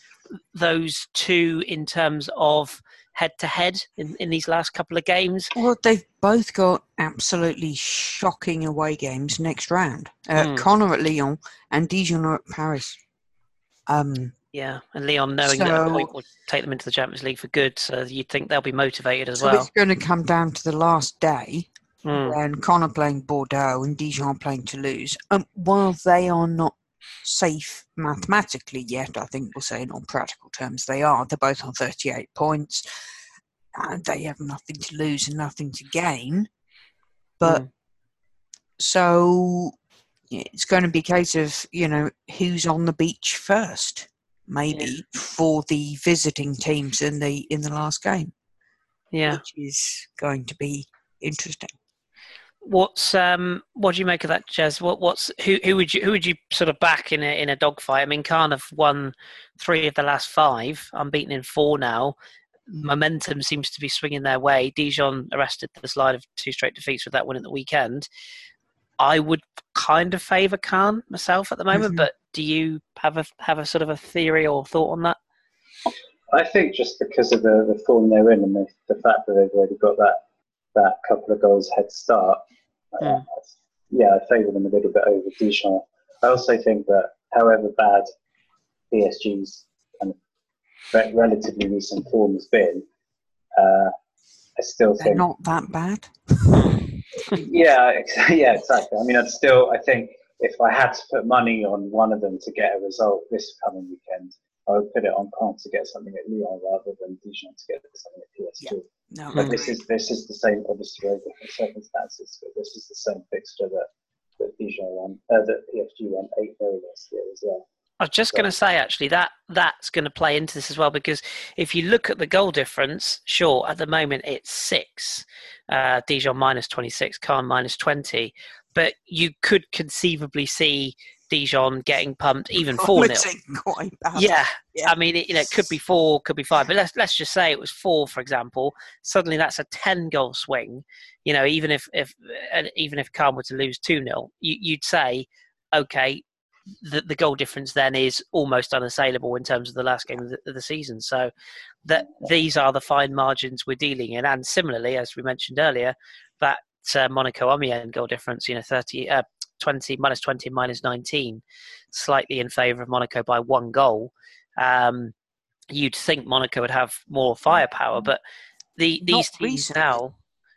those two in terms of head to head in these last couple of games? Well, they've both got absolutely shocking away games next round. Uh, mm. Caen at Lyon and Dijon at Paris. Um, yeah, and Lyon knowing so, that point will take them into the Champions League for good, so you'd think they'll be motivated as so well. It's going to come down to the last day mm. when Caen are playing Bordeaux and Dijon playing Toulouse. Um, while they are not safe mathematically yet, I think we'll say in all practical terms they are. They're both on 38 points. And they have nothing to lose and nothing to gain. But mm. so it's going to be a case of, you know, who's on the beach first maybe yeah. for the visiting teams in the in the last game. Yeah, which is going to be interesting. What's um what do you make of that, Jez? What what's who who would you who would you sort of back in a in a dogfight? I mean, Caen have won three of the last five, unbeaten in four now. Momentum seems to be swinging their way. Dijon arrested the slide of two straight defeats with that win at the weekend. I would kind of favour Caen myself at the moment, mm-hmm. but do you have a have a sort of a theory or thought on that? I think just because of the, the form they're in and the, the fact that they've already got that that couple of goals head start, mm. Uh, yeah, I favour them a little bit over Dijon. I also think that however bad PSG's kind of relatively recent form has been, uh, I still They're think not that bad. [LAUGHS] yeah, yeah, exactly. I mean, I'd still, I think if I had to put money on one of them to get a result this coming weekend, I would put it on Caen to get something at Lyon rather than Dijon to get something at PSG. Yeah. No, but this is this is the same, obviously, very different circumstances. But this is the same fixture that that Dijon won, uh, that PSG won eight 0 last year as well. I was just going to say actually that that's going to play into this as well because if you look at the goal difference, sure, at the moment it's six, uh, Dijon minus twenty six, Caen minus twenty, but you could conceivably see Dijon getting pumped even [LAUGHS] four 0 yeah. yeah, I mean, it, you know, it could be four, could be five, but let's let's just say it was four, for example. Suddenly, that's a ten goal swing. You know, even if if even if Caen were to lose two 0 you, you'd say, okay, the, the goal difference then is almost unassailable in terms of the last game of the, of the, season. So that these are the fine margins we're dealing in, and similarly, as we mentioned earlier, that uh, Monaco Amiens goal difference, you know, 30, uh, 20 minus 20 minus 19, slightly in favour of Monaco by one goal. Um, you'd think Monaco would have more mm-hmm. firepower, but the these Not teams recently. now.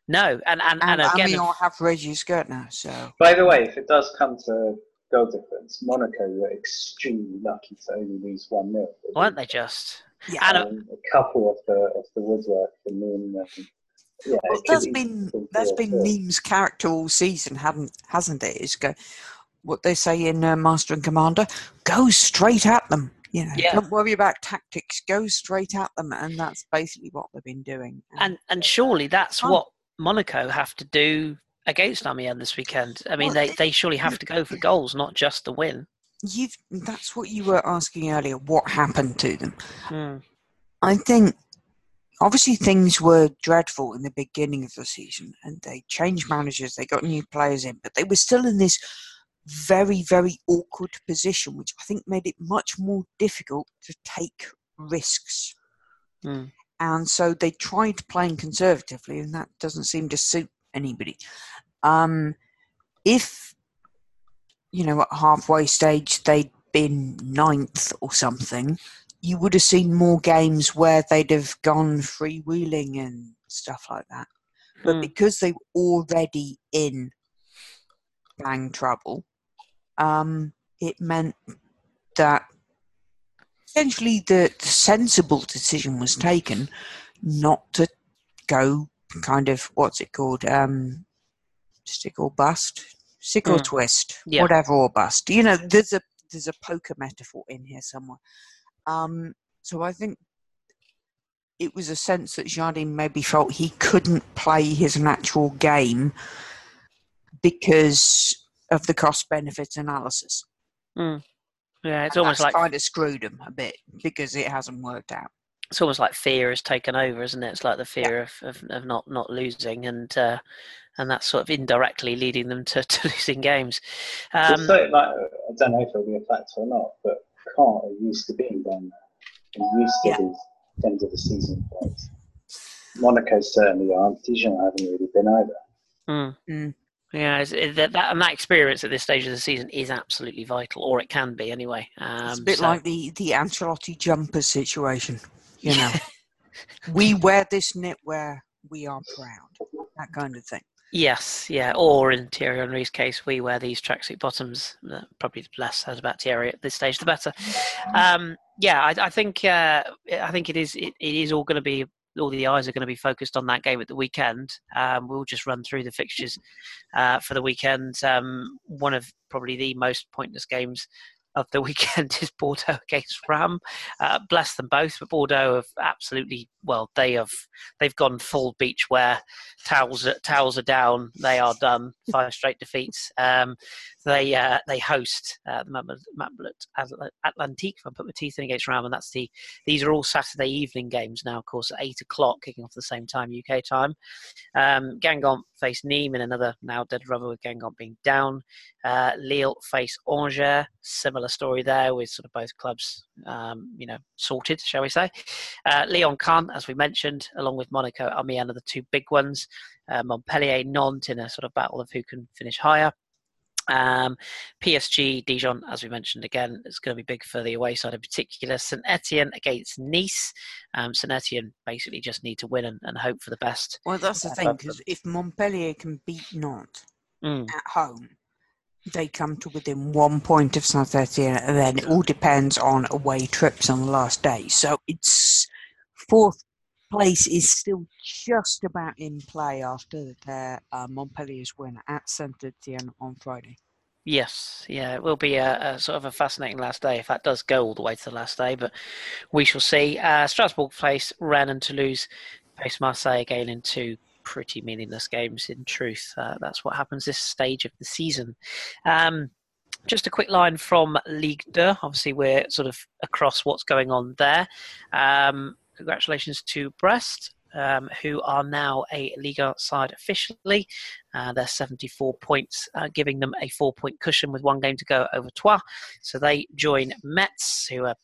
No, and and, and, and again, we have Reggie Skirt now. So, by the way, if it does come to goal difference. Monaco were extremely lucky to only lose 1 0. Weren't they just? Yeah. And a, a couple of the of the Woodworth and Moon. Yeah, well, that's been that's been Nimes' character all season, haven't hasn't it? Is go what they say in uh, Master and Commander: go straight at them. You know, yeah. don't worry about tactics. Go straight at them, and that's basically what they've been doing. And and surely that's oh. what Monaco have to do against Amiens this weekend. I mean, well, they, they surely have to go for goals, not just the win. You've, that's what you were asking earlier. What happened to them? Hmm. I think obviously things were dreadful in the beginning of the season, and they changed managers, they got new players in, but they were still in this very, very awkward position, which I think made it much more difficult to take risks. Hmm. And so they tried playing conservatively, and that doesn't seem to suit anybody. Um, if you know at halfway stage they'd been ninth or something, you would have seen more games where they'd have gone freewheeling and stuff like that. But mm. because they were already in bang trouble, um, it meant that essentially the, the sensible decision was taken not to go kind of what's it called? Um, stick or bust, stick or mm. twist, yeah. whatever or bust. You know, there's a there's a poker metaphor in here somewhere. Um, so I think it was a sense that Jardim maybe felt he couldn't play his natural game because of the cost benefit analysis. Mm. Yeah, it's And almost that's like kind of screwed them a bit because it hasn't worked out. it's almost like fear has taken over, isn't it? It's like the fear of, of, of not not losing, and uh, and that's sort of indirectly leading them to, [LAUGHS] to losing games. Um, so, like, I don't know if it'll be a factor or not, but Caen are used to being down there. And used to Yeah. these end of the season fights. Monaco certainly aren't. Dijon haven't really been either. mm. Mm. Yeah, it's, it, that, that and that experience at this stage of the season is absolutely vital, or it can be anyway. Um, It's a bit so- like the the Ancelotti jumper situation. You know, [LAUGHS] we wear this knitwear, we are proud. That kind of thing. Yes, yeah. Or in Thierry Henry's case, we wear these tracksuit bottoms. Uh, probably less said about Thierry at this stage, the better. Um, yeah, I, I think uh, I think it is it, it is all going to be all the eyes are going to be focused on that game at the weekend. Um, we'll just run through the fixtures uh, for the weekend. Um, one of probably the most pointless games of the weekend is Bordeaux [LAUGHS] against Reims. Uh, bless them both, but Bordeaux have absolutely well. They have they've gone full beach where towels towels are down. They are done. Five straight defeats. Um, they uh, they host uh, the Matmut Atlantique. If I put my teeth in against Reims, and that's the these are all Saturday evening games now. Of course, at eight o'clock, kicking off at the same time UK time. Um, Guingamp face Nîmes in another now dead rubber with Guingamp being down. Uh, Lille face Angers. Similar story there with sort of both clubs, um, you know, sorted, shall we say. Uh, Lyon Caen, as we mentioned, along with Monaco, Amiens are the two big ones. Uh, Montpellier, Nantes in a sort of battle of who can finish higher. Um, PSG, Dijon, as we mentioned again, it's going to be big for the away side in particular. St Etienne against Nice. Um, St Etienne basically just need to win and, and hope for the best. Well, that's the thing, because if Montpellier can beat Nantes Mm. at home, they come to within one point of Saint Etienne, and then it all depends on away trips on the last day. So it's fourth place is still just about in play after their uh, Montpellier's win at Saint Etienne on Friday. Yes, yeah, it will be a, a sort of a fascinating last day if that does go all the way to the last day, but we shall see. Uh, Strasbourg face Rennes and Toulouse face Marseille again in two pretty meaningless games. In truth, uh, that's what happens this stage of the season. Um, just a quick line from Ligue 2. Obviously, we're sort of across what's going on there. Um, congratulations to Brest, um, who are now a Liga side officially. Uh, they're 74 points, uh, giving them a four point cushion with one game to go over Troyes. So they join Metz, who are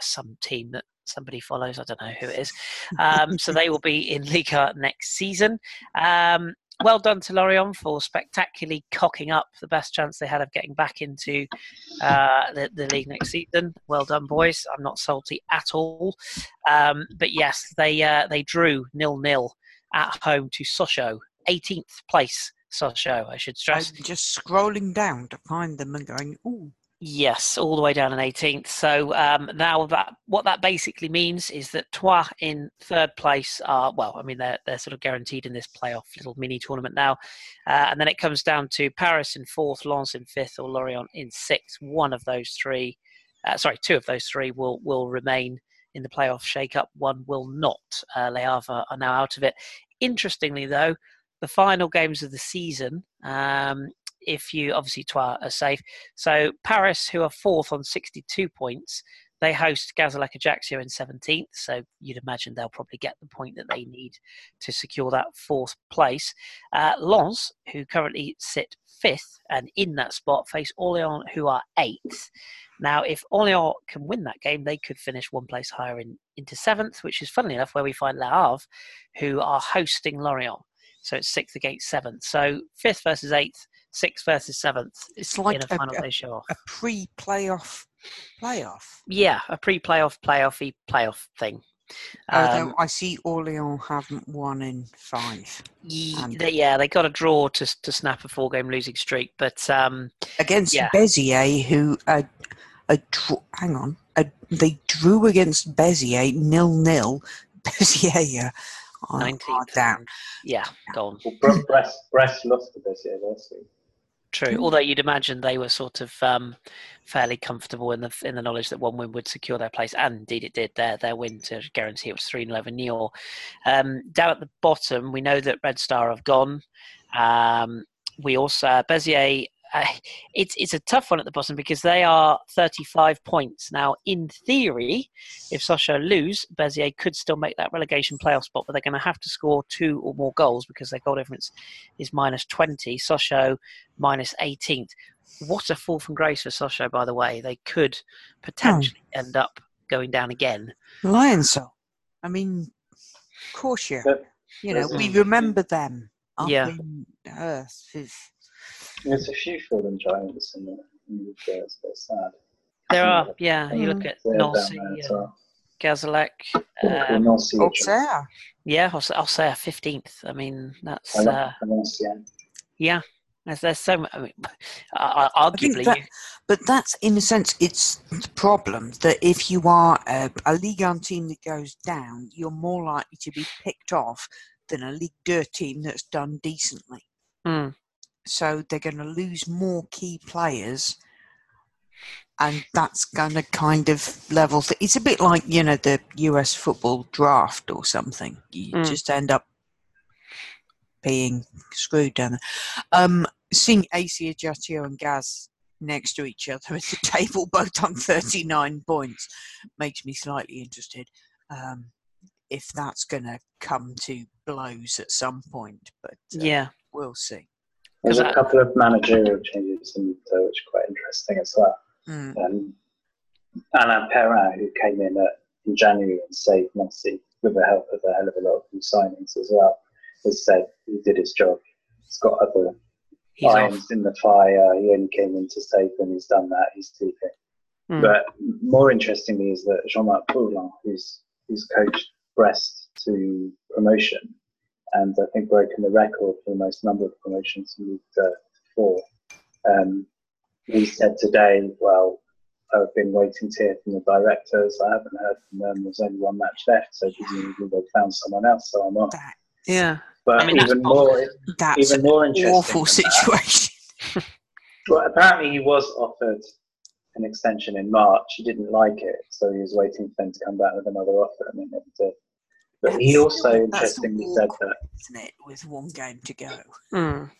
some team that somebody follows. I don't know who it is. [LAUGHS] Um, so they will be in Liga next season. Um, well done to Lorient for spectacularly cocking up the best chance they had of getting back into uh, the, the league next season. Well done, boys. I'm not salty at all. Um, but yes, they uh, they drew nil nil at home to Sochaux, 18th place Sochaux, I should I'm stress. just scrolling down to find them and going, ooh, Yes, all the way down in 18th. So um, now that what that basically means is that Troyes in third place are well. I mean they're they're sort of guaranteed in this playoff little mini tournament now, uh, and then it comes down to Paris in fourth, Lens in fifth, or Lorient in sixth. One of those three, uh, sorry, two of those three will will remain in the playoff shake-up. One will not. Uh, Le Havre are now out of it. Interestingly, though, the final games of the season. Um, if you obviously Troyes are safe, so Paris, who are fourth on 62 points, they host Gazélec Ajaccio in 17th. So you'd imagine they'll probably get the point that they need to secure that fourth place. Uh, Lens, who currently sit fifth and in that spot, face Orléans, who are eighth. Now, if Orléans can win that game, they could finish one place higher in, into seventh, which is funnily enough where we find Le Havre, who are hosting Lorient. So it's sixth against seventh. So fifth versus eighth, sixth versus seventh it's like in a a, final a, day show off. a pre-playoff playoff. Yeah, a pre-playoff, playoffy playoff thing. Although Um, I see Orleans haven't won in five ye- they, yeah, they got a draw to to snap a four-game losing streak, but um, against Yeah. Béziers, who uh, a dr- hang on, a, they drew against Béziers nil nil. [LAUGHS] Béziers are, are 19th. down. Yeah, gone. Well, Brest, Brest lost to this year, last week. True. Although you'd imagine they were sort of um, fairly comfortable in the in the knowledge that one win would secure their place, and indeed it did. Their their win to guarantee it was three 0 over. Um, down at the bottom, we know that Red Star have gone. Um, we also uh, Béziers. Uh, it's it's a tough one at the bottom because they are 35 points now. In theory, if Sochaux lose, Béziers could still make that relegation playoff spot, but they're going to have to score two or more goals because their goal difference is minus 20. Sochaux minus 18th. What a fall from grace for Sochaux, by the way. They could potentially oh. end up going down again. Lions, so I mean, of course, yeah. You know, we remember them. yeah. Uh, There's a few fallen giants in the, in the it's a bit sad. There are, yeah. You look at Nancy, uh, Gazélec, um, Auxerre. Yeah, Auxerre, 15th. I mean, that's. Uh, yeah. There's, there's so much. I mean, [LAUGHS] arguably, that, but that's in a sense it's the problem that if you are a, a Ligue 1 team that goes down, you're more likely to be picked off than a Ligue 2 team that's done decently. Mm. So they're going to lose more key players, and that's going to kind of level. Th- it's a bit like you know the US football draft or something. You mm. just end up being screwed down there. Um, seeing AC Ajaccio and Gaz next to each other at the [LAUGHS] table, both on 39 points, makes me slightly interested. Um, if that's going to come to blows at some point, but uh, yeah, we'll see. There's a couple of managerial changes in which are quite interesting as well. Mm. Um, Alain Perrin, who came in at, in January and saved Messi with the help of a hell of a lot of new signings as well, has said he did his job. He's got other he's irons off. in the fire. He only came in to save them. He's done that. He's leaving. Mm. But more interestingly is that Jean-Marc Poulin, who's who's coached Brest to promotion, and I think broken the record for the most number of promotions in League uh, Four. Um, he said today, "Well, I've been waiting to hear from the directors. I haven't heard from them. There's only one match left, so presumably they found someone else. So I'm on." Yeah. But I mean, even more, that's even more interesting. Awful situation. [LAUGHS] well, apparently he was offered an extension in March. He didn't like it, so he was waiting for them to come back with another offer, and they never did. But he also interestingly said that, isn't it, with one game to go. Mm.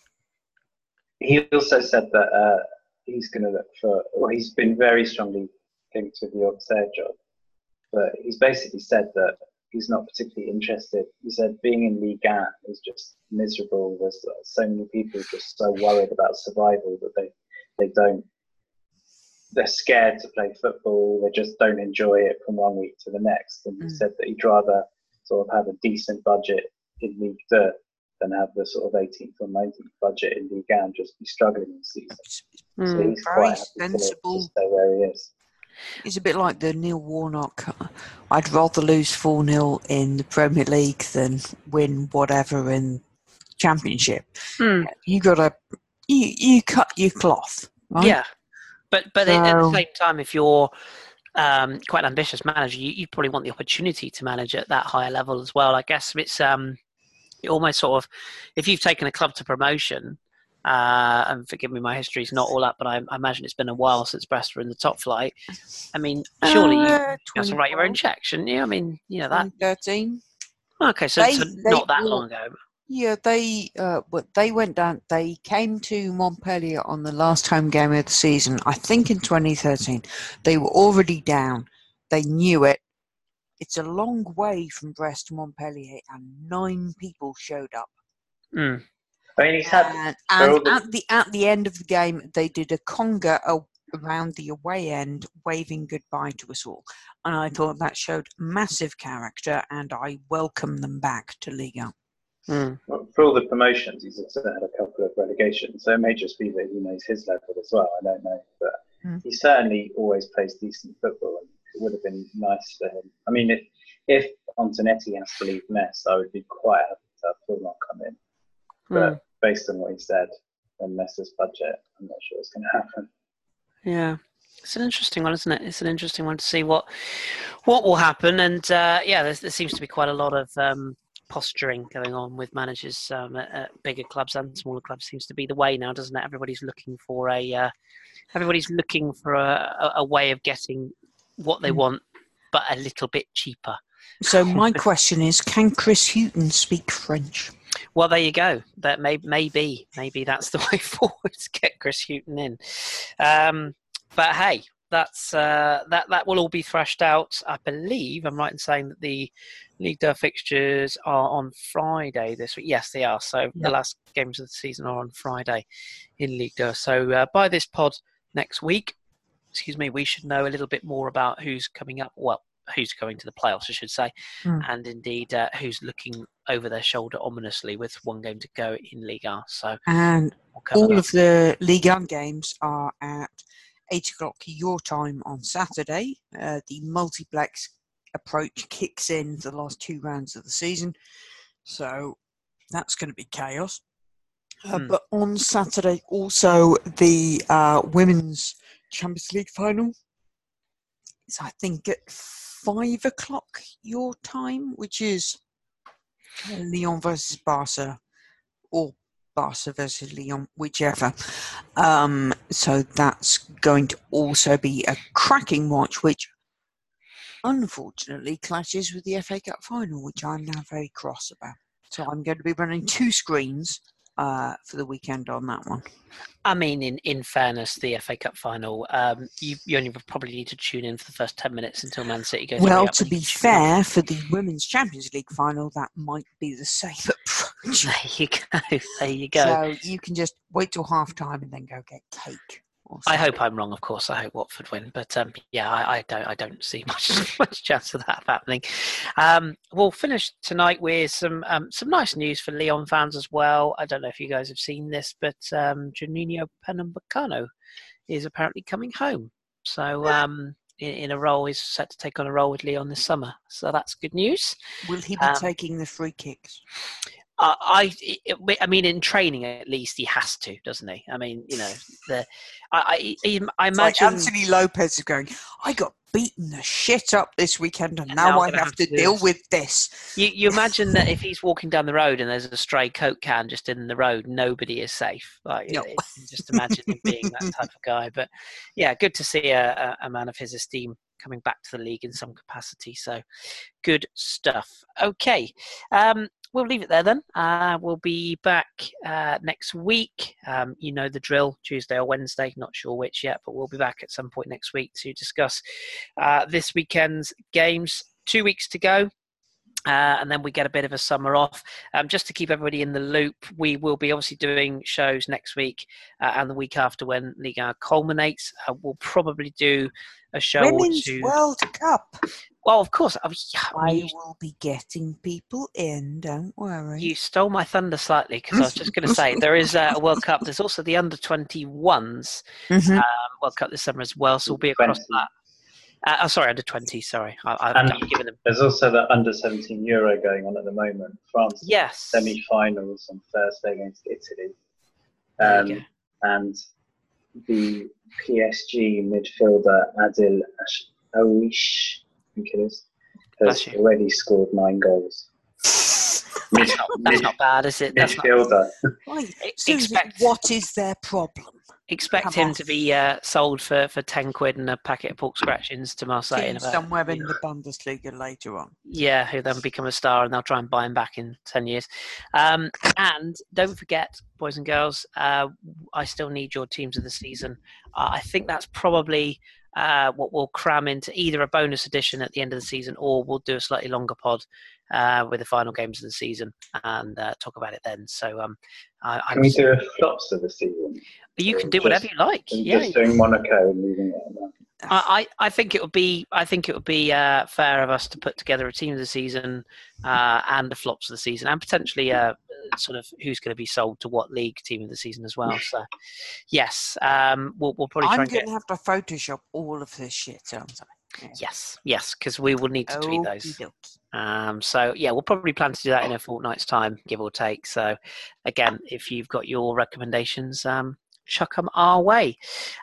He also said that uh, he's going to look for. Well, he's been very strongly linked to the Auxerre job, but he's basically said that he's not particularly interested. He said being in Ligue 1 is just miserable. There's so many people just so worried about survival that they they don't. They're scared to play football. They just don't enjoy it from one week to the next. And he mm. said that he'd rather sort of have a decent budget in League 2 than have the sort of 18th or 19th budget in Ligue 1 just be struggling this season. Mm, so he's quite happy sensible. to stay where he is. It's a bit like the Neil Warnock. I'd rather lose 4 0 in the Premier League than win whatever in Championship. Mm. You got to, you, you cut your cloth. Right? Yeah. But, but so, at the same time, if you're um, quite an ambitious manager, you, you probably want the opportunity to manage at that higher level as well. I guess it's um, almost sort of, if you've taken a club to promotion, uh, and forgive me, my history's not all up, but I, I, imagine it's been a while since Brest were in the top flight. I mean, surely uh, you have to write your own check, shouldn't you? I mean, you know that. 13. Okay, so, they, so not that long ago. Yeah, they uh, they went down. They came to Montpellier on the last home game of the season. I think in 2013, they were already down. They knew it. It's a long way from Brest to Montpellier, and nine people showed up. Mm. I mean, he's had and, and at the at the end of the game, they did a conga around the away end, waving goodbye to us all, and I thought that showed massive character, and I welcome them back to Liga. Mm. For all the promotions, he's also had a couple of relegations, so it may just be that he knows his level as well. I don't know, but mm. he certainly always plays decent football, and it would have been nice for him. I mean, if if Antonetti has to leave Metz, I would be quite happy to have Furlan come in. But mm. based on what he said and Metz's budget, I'm not sure it's going to happen. Yeah. It's an interesting one, isn't it? It's an interesting one to see what what will happen, and uh, yeah, there seems to be quite a lot of um, posturing going on with managers um, at, at, bigger clubs and smaller clubs. Seems to be the way now, doesn't it? Everybody's looking for a uh, everybody's looking for a, a, way of getting what they mm. want, but a little bit cheaper. So my [LAUGHS] question is, can Chris Hughton speak French? Well, there you go. That may maybe maybe that's the [LAUGHS] way forward to get Chris Hughton in. Um, but hey, that's uh, that that will all be thrashed out. I believe I'm right in saying that the League Deux fixtures are on Friday this week. Yes, they are. So yep. the last games of the season are on Friday in League Deux. So uh, by this pod next week, excuse me, we should know a little bit more about who's coming up. Well, who's going to the playoffs, I should say, mm. and indeed uh, who's looking over their shoulder ominously with one game to go in Liga. So and we'll all that. of the Ligue 1 games are at eight o'clock your time on Saturday. Uh, the multiplex approach kicks in the last two rounds of the season, so that's going to be chaos. Uh, mm. But on Saturday, also the uh, women's Champions League final is, I think, at five o'clock your time, which is Lyon versus Barca, or Barca versus Lyon, whichever. Um, so that's going to also be a cracking watch, which unfortunately clashes with the FA Cup final, which I'm now very cross about. So I'm going to be running two screens uh, for the weekend on that one. I mean, in, in fairness, the FA Cup final, um, you, you only probably need to tune in for the first 10 minutes until Man City goes Well, to be fair, for the Women's Champions League final, that might be the safe approach. [LAUGHS] There you go. There you go. So you can just wait till half time and then go get cake. I hope I'm wrong. Of course, I hope Watford win, but um, yeah, I, I, don't. I don't see [LAUGHS] much much chance of that happening. Um, we'll finish tonight with some um, some nice news for Lyon fans as well. I don't know if you guys have seen this, but um, Juninho Pernambucano is apparently coming home. So um, in, in, a role, he's set to take on a role with Lyon this summer. So that's good news. Will he be um, taking the free kicks? I, I mean, in training at least he has to, doesn't he? I mean, you know, the I, I, I imagine like Anthony Lopes is going. I got beaten the shit up this weekend, and, and now, now I have, have to, to deal this. with this. You, you imagine that if he's walking down the road and there's a stray coke can just in the road, nobody is safe. Like, no. just imagine him being that [LAUGHS] type of guy. But yeah, good to see a, a man of his esteem coming back to the league in some capacity. So good stuff. Okay. Um, we'll leave it there then. Uh, we'll be back uh, next week. Um, you know the drill, Tuesday or Wednesday, not sure which yet, but we'll be back at some point next week to discuss uh, this weekend's games. Two weeks to go. Uh, and then we get a bit of a summer off. Um, just to keep everybody in the loop, we will be obviously doing shows next week uh, and the week after when Liga culminates. Uh, we'll probably do a show Women's or two. World Cup. Well, of course. I, I will be getting people in. Don't worry. You stole my thunder slightly because I was just going to say there is a World Cup. There's also the under 21s mm-hmm. um, World Cup this summer as well. So we'll be across 20. that. Uh, oh, sorry, under 20. Sorry, I, have given them. There's also the under 17 Euro going on at the moment. France yes semi-finals on Thursday against Italy, um, and the PSG midfielder Adil Aouchiche, I think it is, has already scored nine goals. That's [LAUGHS] not, that's not bad, is it? That's midfielder. Not... Expect... What is their problem? Expect him to be uh, sold for, for 10 quid and a packet of pork scratchings to Marseille. In about, somewhere in the Bundesliga later on. Yeah, who then become a star and they'll try and buy him back in 10 years. Um, and don't forget, boys and girls, uh, I still need your teams of the season. Uh, I think that's probably uh, what we'll cram into either a bonus edition at the end of the season or we'll do a slightly longer pod uh, with the final games of the season and uh, talk about it then. So, um, I, can we do a flops of the season? You can do just, whatever you like. Yeah, just doing Monaco and leaving it I, I think it would be I think it would be uh, fair of us to put together a team of the season uh, and the flops of the season and potentially uh, sort of who's going to be sold to what league team of the season as well. So yes, um, we'll, we'll probably. I'm going to have to Photoshop all of this shit, aren't I? Yeah. Yes, yes, because we will need to tweet those. Um, so yeah, we'll probably plan to do that in a fortnight's time, give or take. So again, if you've got your recommendations, um, chuck them our way.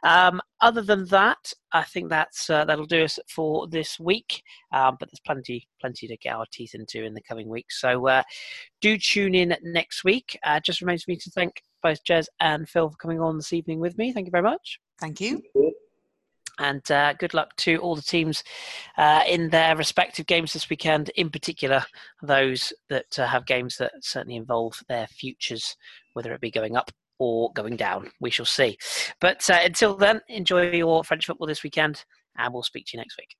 Um, other than that, I think that's uh, that'll do us for this week. Um, but there's plenty, plenty to get our teeth into in the coming weeks. So uh, do tune in next week. Uh, just remains for me to thank both Jez and Phil for coming on this evening with me. Thank you very much. Thank you. And uh, good luck to all the teams uh, in their respective games this weekend, in particular those that uh, have games that certainly involve their futures, whether it be going up or going down. We shall see. But uh, until then, enjoy your French football this weekend, and we'll speak to you next week.